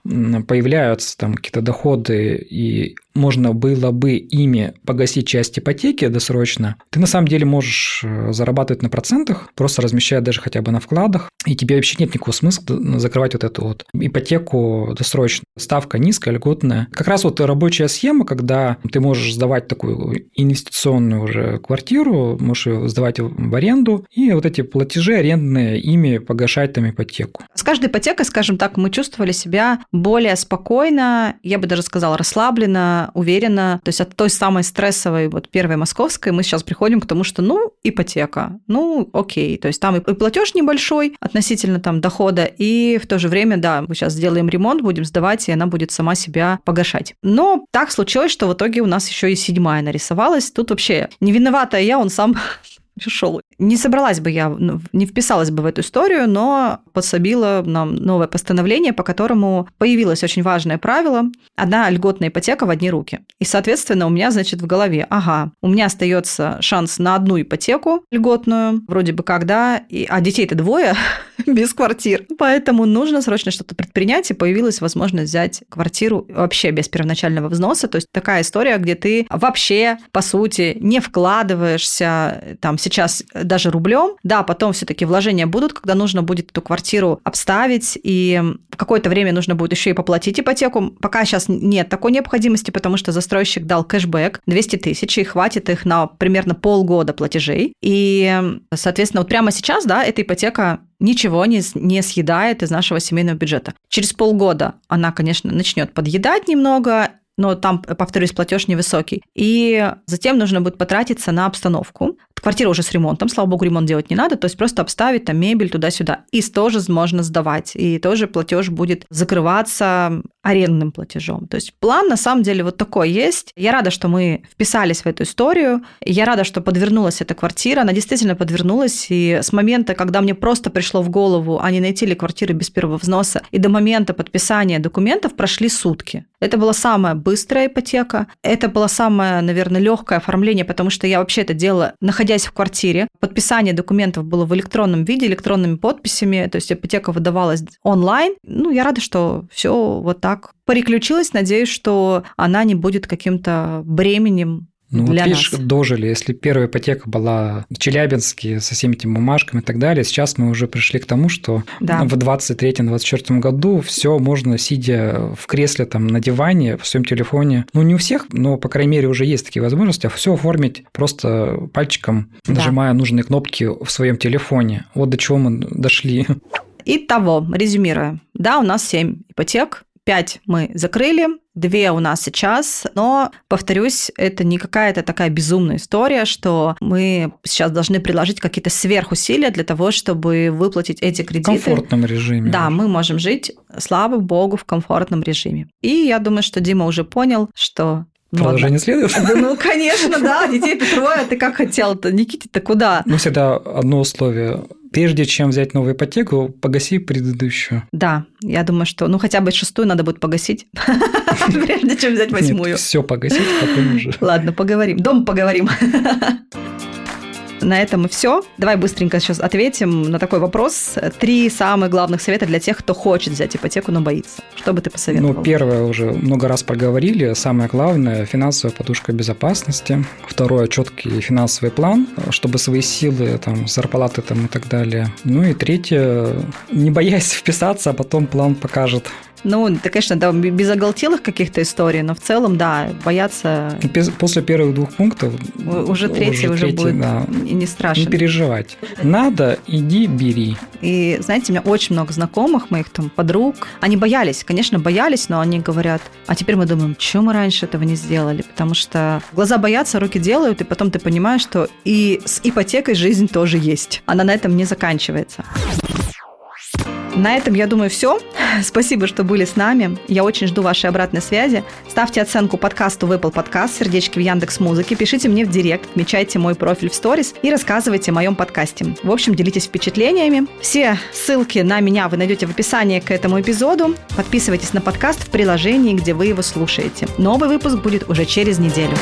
появляются, там какие-то доходы, и можно было бы ими погасить часть ипотеки досрочно, ты на самом деле можешь э, зарабатывать на процентах, просто размещая даже хотя бы на вкладах, и тебе вообще нет никакого смысла закрывать вот эту вот ипотеку досрочно. Ставка низкая, льготная. Как раз вот рабочая схема, когда ты можешь сдавать такую инвестиционную уже квартиру, можешь ее сдавать в аренду, и вот эти платежи арендные, ими погашать там ипотеку. С каждой ипотекой, скажем так, мы чувствовали себя более спокойно, я бы даже сказала, расслабленно, уверенно. То есть от той самой стрессовой, вот первой московской, мы сейчас приходим к тому, что, ну, ипотека, ну, окей. То есть там и платеж небольшой относительно там дохода, и в то же время, да, мы сейчас сделаем ремонт, будем сдавать, и она будет сама себя погашать. Но так случилось, что в итоге у нас еще и седьмая нарисовалась. Тут вообще не виновата я, он сам пришел. Не собралась бы я, ну, не вписалась бы в эту историю, но подсобило нам новое постановление, по которому появилось очень важное правило – одна льготная ипотека в одни руки. И, соответственно, у меня, значит, в голове, ага, у меня остается шанс на одну ипотеку льготную, вроде бы когда, и, а детей-то двое без квартир. Поэтому нужно срочно что-то предпринять, и появилась возможность взять квартиру вообще без первоначального взноса. То есть такая история, где ты вообще, по сути, не вкладываешься там сейчас даже рублем. Да, потом все-таки вложения будут, когда нужно будет эту квартиру обставить, и какое-то время нужно будет еще и поплатить ипотеку. Пока сейчас нет такой необходимости, потому что застройщик дал кэшбэк 200 тысяч, и хватит их на примерно полгода платежей. И, соответственно, вот прямо сейчас, да, эта ипотека ничего не, не съедает из нашего семейного бюджета. Через полгода она, конечно, начнет подъедать немного, но там, повторюсь, платеж невысокий. И затем нужно будет потратиться на обстановку. Квартира уже с ремонтом, слава богу, ремонт делать не надо, то есть просто обставить там мебель туда-сюда. И тоже можно сдавать, и тоже платеж будет закрываться арендным платежом. То есть план на самом деле вот такой есть. Я рада, что мы вписались в эту историю. Я рада, что подвернулась эта квартира. Она действительно подвернулась. И с момента, когда мне просто пришло в голову, а не найти ли квартиры без первого взноса, и до момента подписания документов прошли сутки. Это была самая быстрая ипотека. Это было самое, наверное, легкое оформление, потому что я вообще это делала, находясь в квартире. Подписание документов было в электронном виде, электронными подписями, то есть ипотека выдавалась онлайн. Ну, я рада, что все вот так переключилось. Надеюсь, что она не будет каким-то бременем ну, для вот видишь, нас. дожили. Если первая ипотека была в Челябинске со всеми этими бумажками и так далее, сейчас мы уже пришли к тому, что Да. в 23-24 году все можно, сидя в кресле там на диване, в своем телефоне. Ну, не у всех, но, по крайней мере, уже есть такие возможности, все оформить просто пальчиком, Да. нажимая нужные кнопки в своем телефоне. Вот до чего мы дошли. Итого, резюмируя. Да, у нас 7 ипотек, 5 мы закрыли, две у нас сейчас, но, повторюсь, это не какая-то такая безумная история, что мы сейчас должны приложить какие-то сверхусилия для того, чтобы выплатить эти В кредиты. комфортном режиме. Да, мы можем жить, слава богу, в комфортном режиме. И я думаю, что Дима уже понял, что... ну, следует? ладно. Да, ну, конечно, да, детей трое, ты как хотел-то? Никите-то куда? Ну, всегда одно условие. Прежде чем взять новую ипотеку, погаси предыдущую. Да, я думаю, что ну хотя бы шестую надо будет погасить, прежде чем взять восьмую. все погасить, потом уже. Ладно, поговорим. Дом поговорим. На этом и все. Давай быстренько сейчас ответим на такой вопрос. Три самых главных совета для тех, кто хочет взять ипотеку, но боится. Что бы ты посоветовал? Ну, первое уже много раз проговорили. Самое главное – финансовая подушка безопасности. Второе – четкий финансовый план, чтобы свои силы, там, зарплаты там, и так далее. Ну и третье – не боясь вписаться, а потом план покажет. Ну, это, конечно, да, без оголтелых каких-то историй, но в целом, да, бояться После первых двух пунктов уже третий уже, третий, будет да, не страшен. не переживать. Надо, иди, бери. И, знаете, у меня очень много знакомых, моих там подруг. Они боялись, конечно, боялись, но они говорят, а теперь мы думаем, что мы раньше этого не сделали? Потому что глаза боятся, руки делают, и потом ты понимаешь, что и с ипотекой жизнь тоже есть. Она на этом не заканчивается. На этом, я думаю, все. Спасибо, что были с нами. Я очень жду вашей обратной связи. Ставьте оценку подкасту в Apple Podcast, сердечки в Яндекс Музыке, пишите мне в директ, отмечайте мой профиль в сторис и рассказывайте о моем подкасте. В общем, делитесь впечатлениями. Все ссылки на меня вы найдете в описании к этому эпизоду. Подписывайтесь на подкаст в приложении, где вы его слушаете. Новый выпуск будет уже через неделю.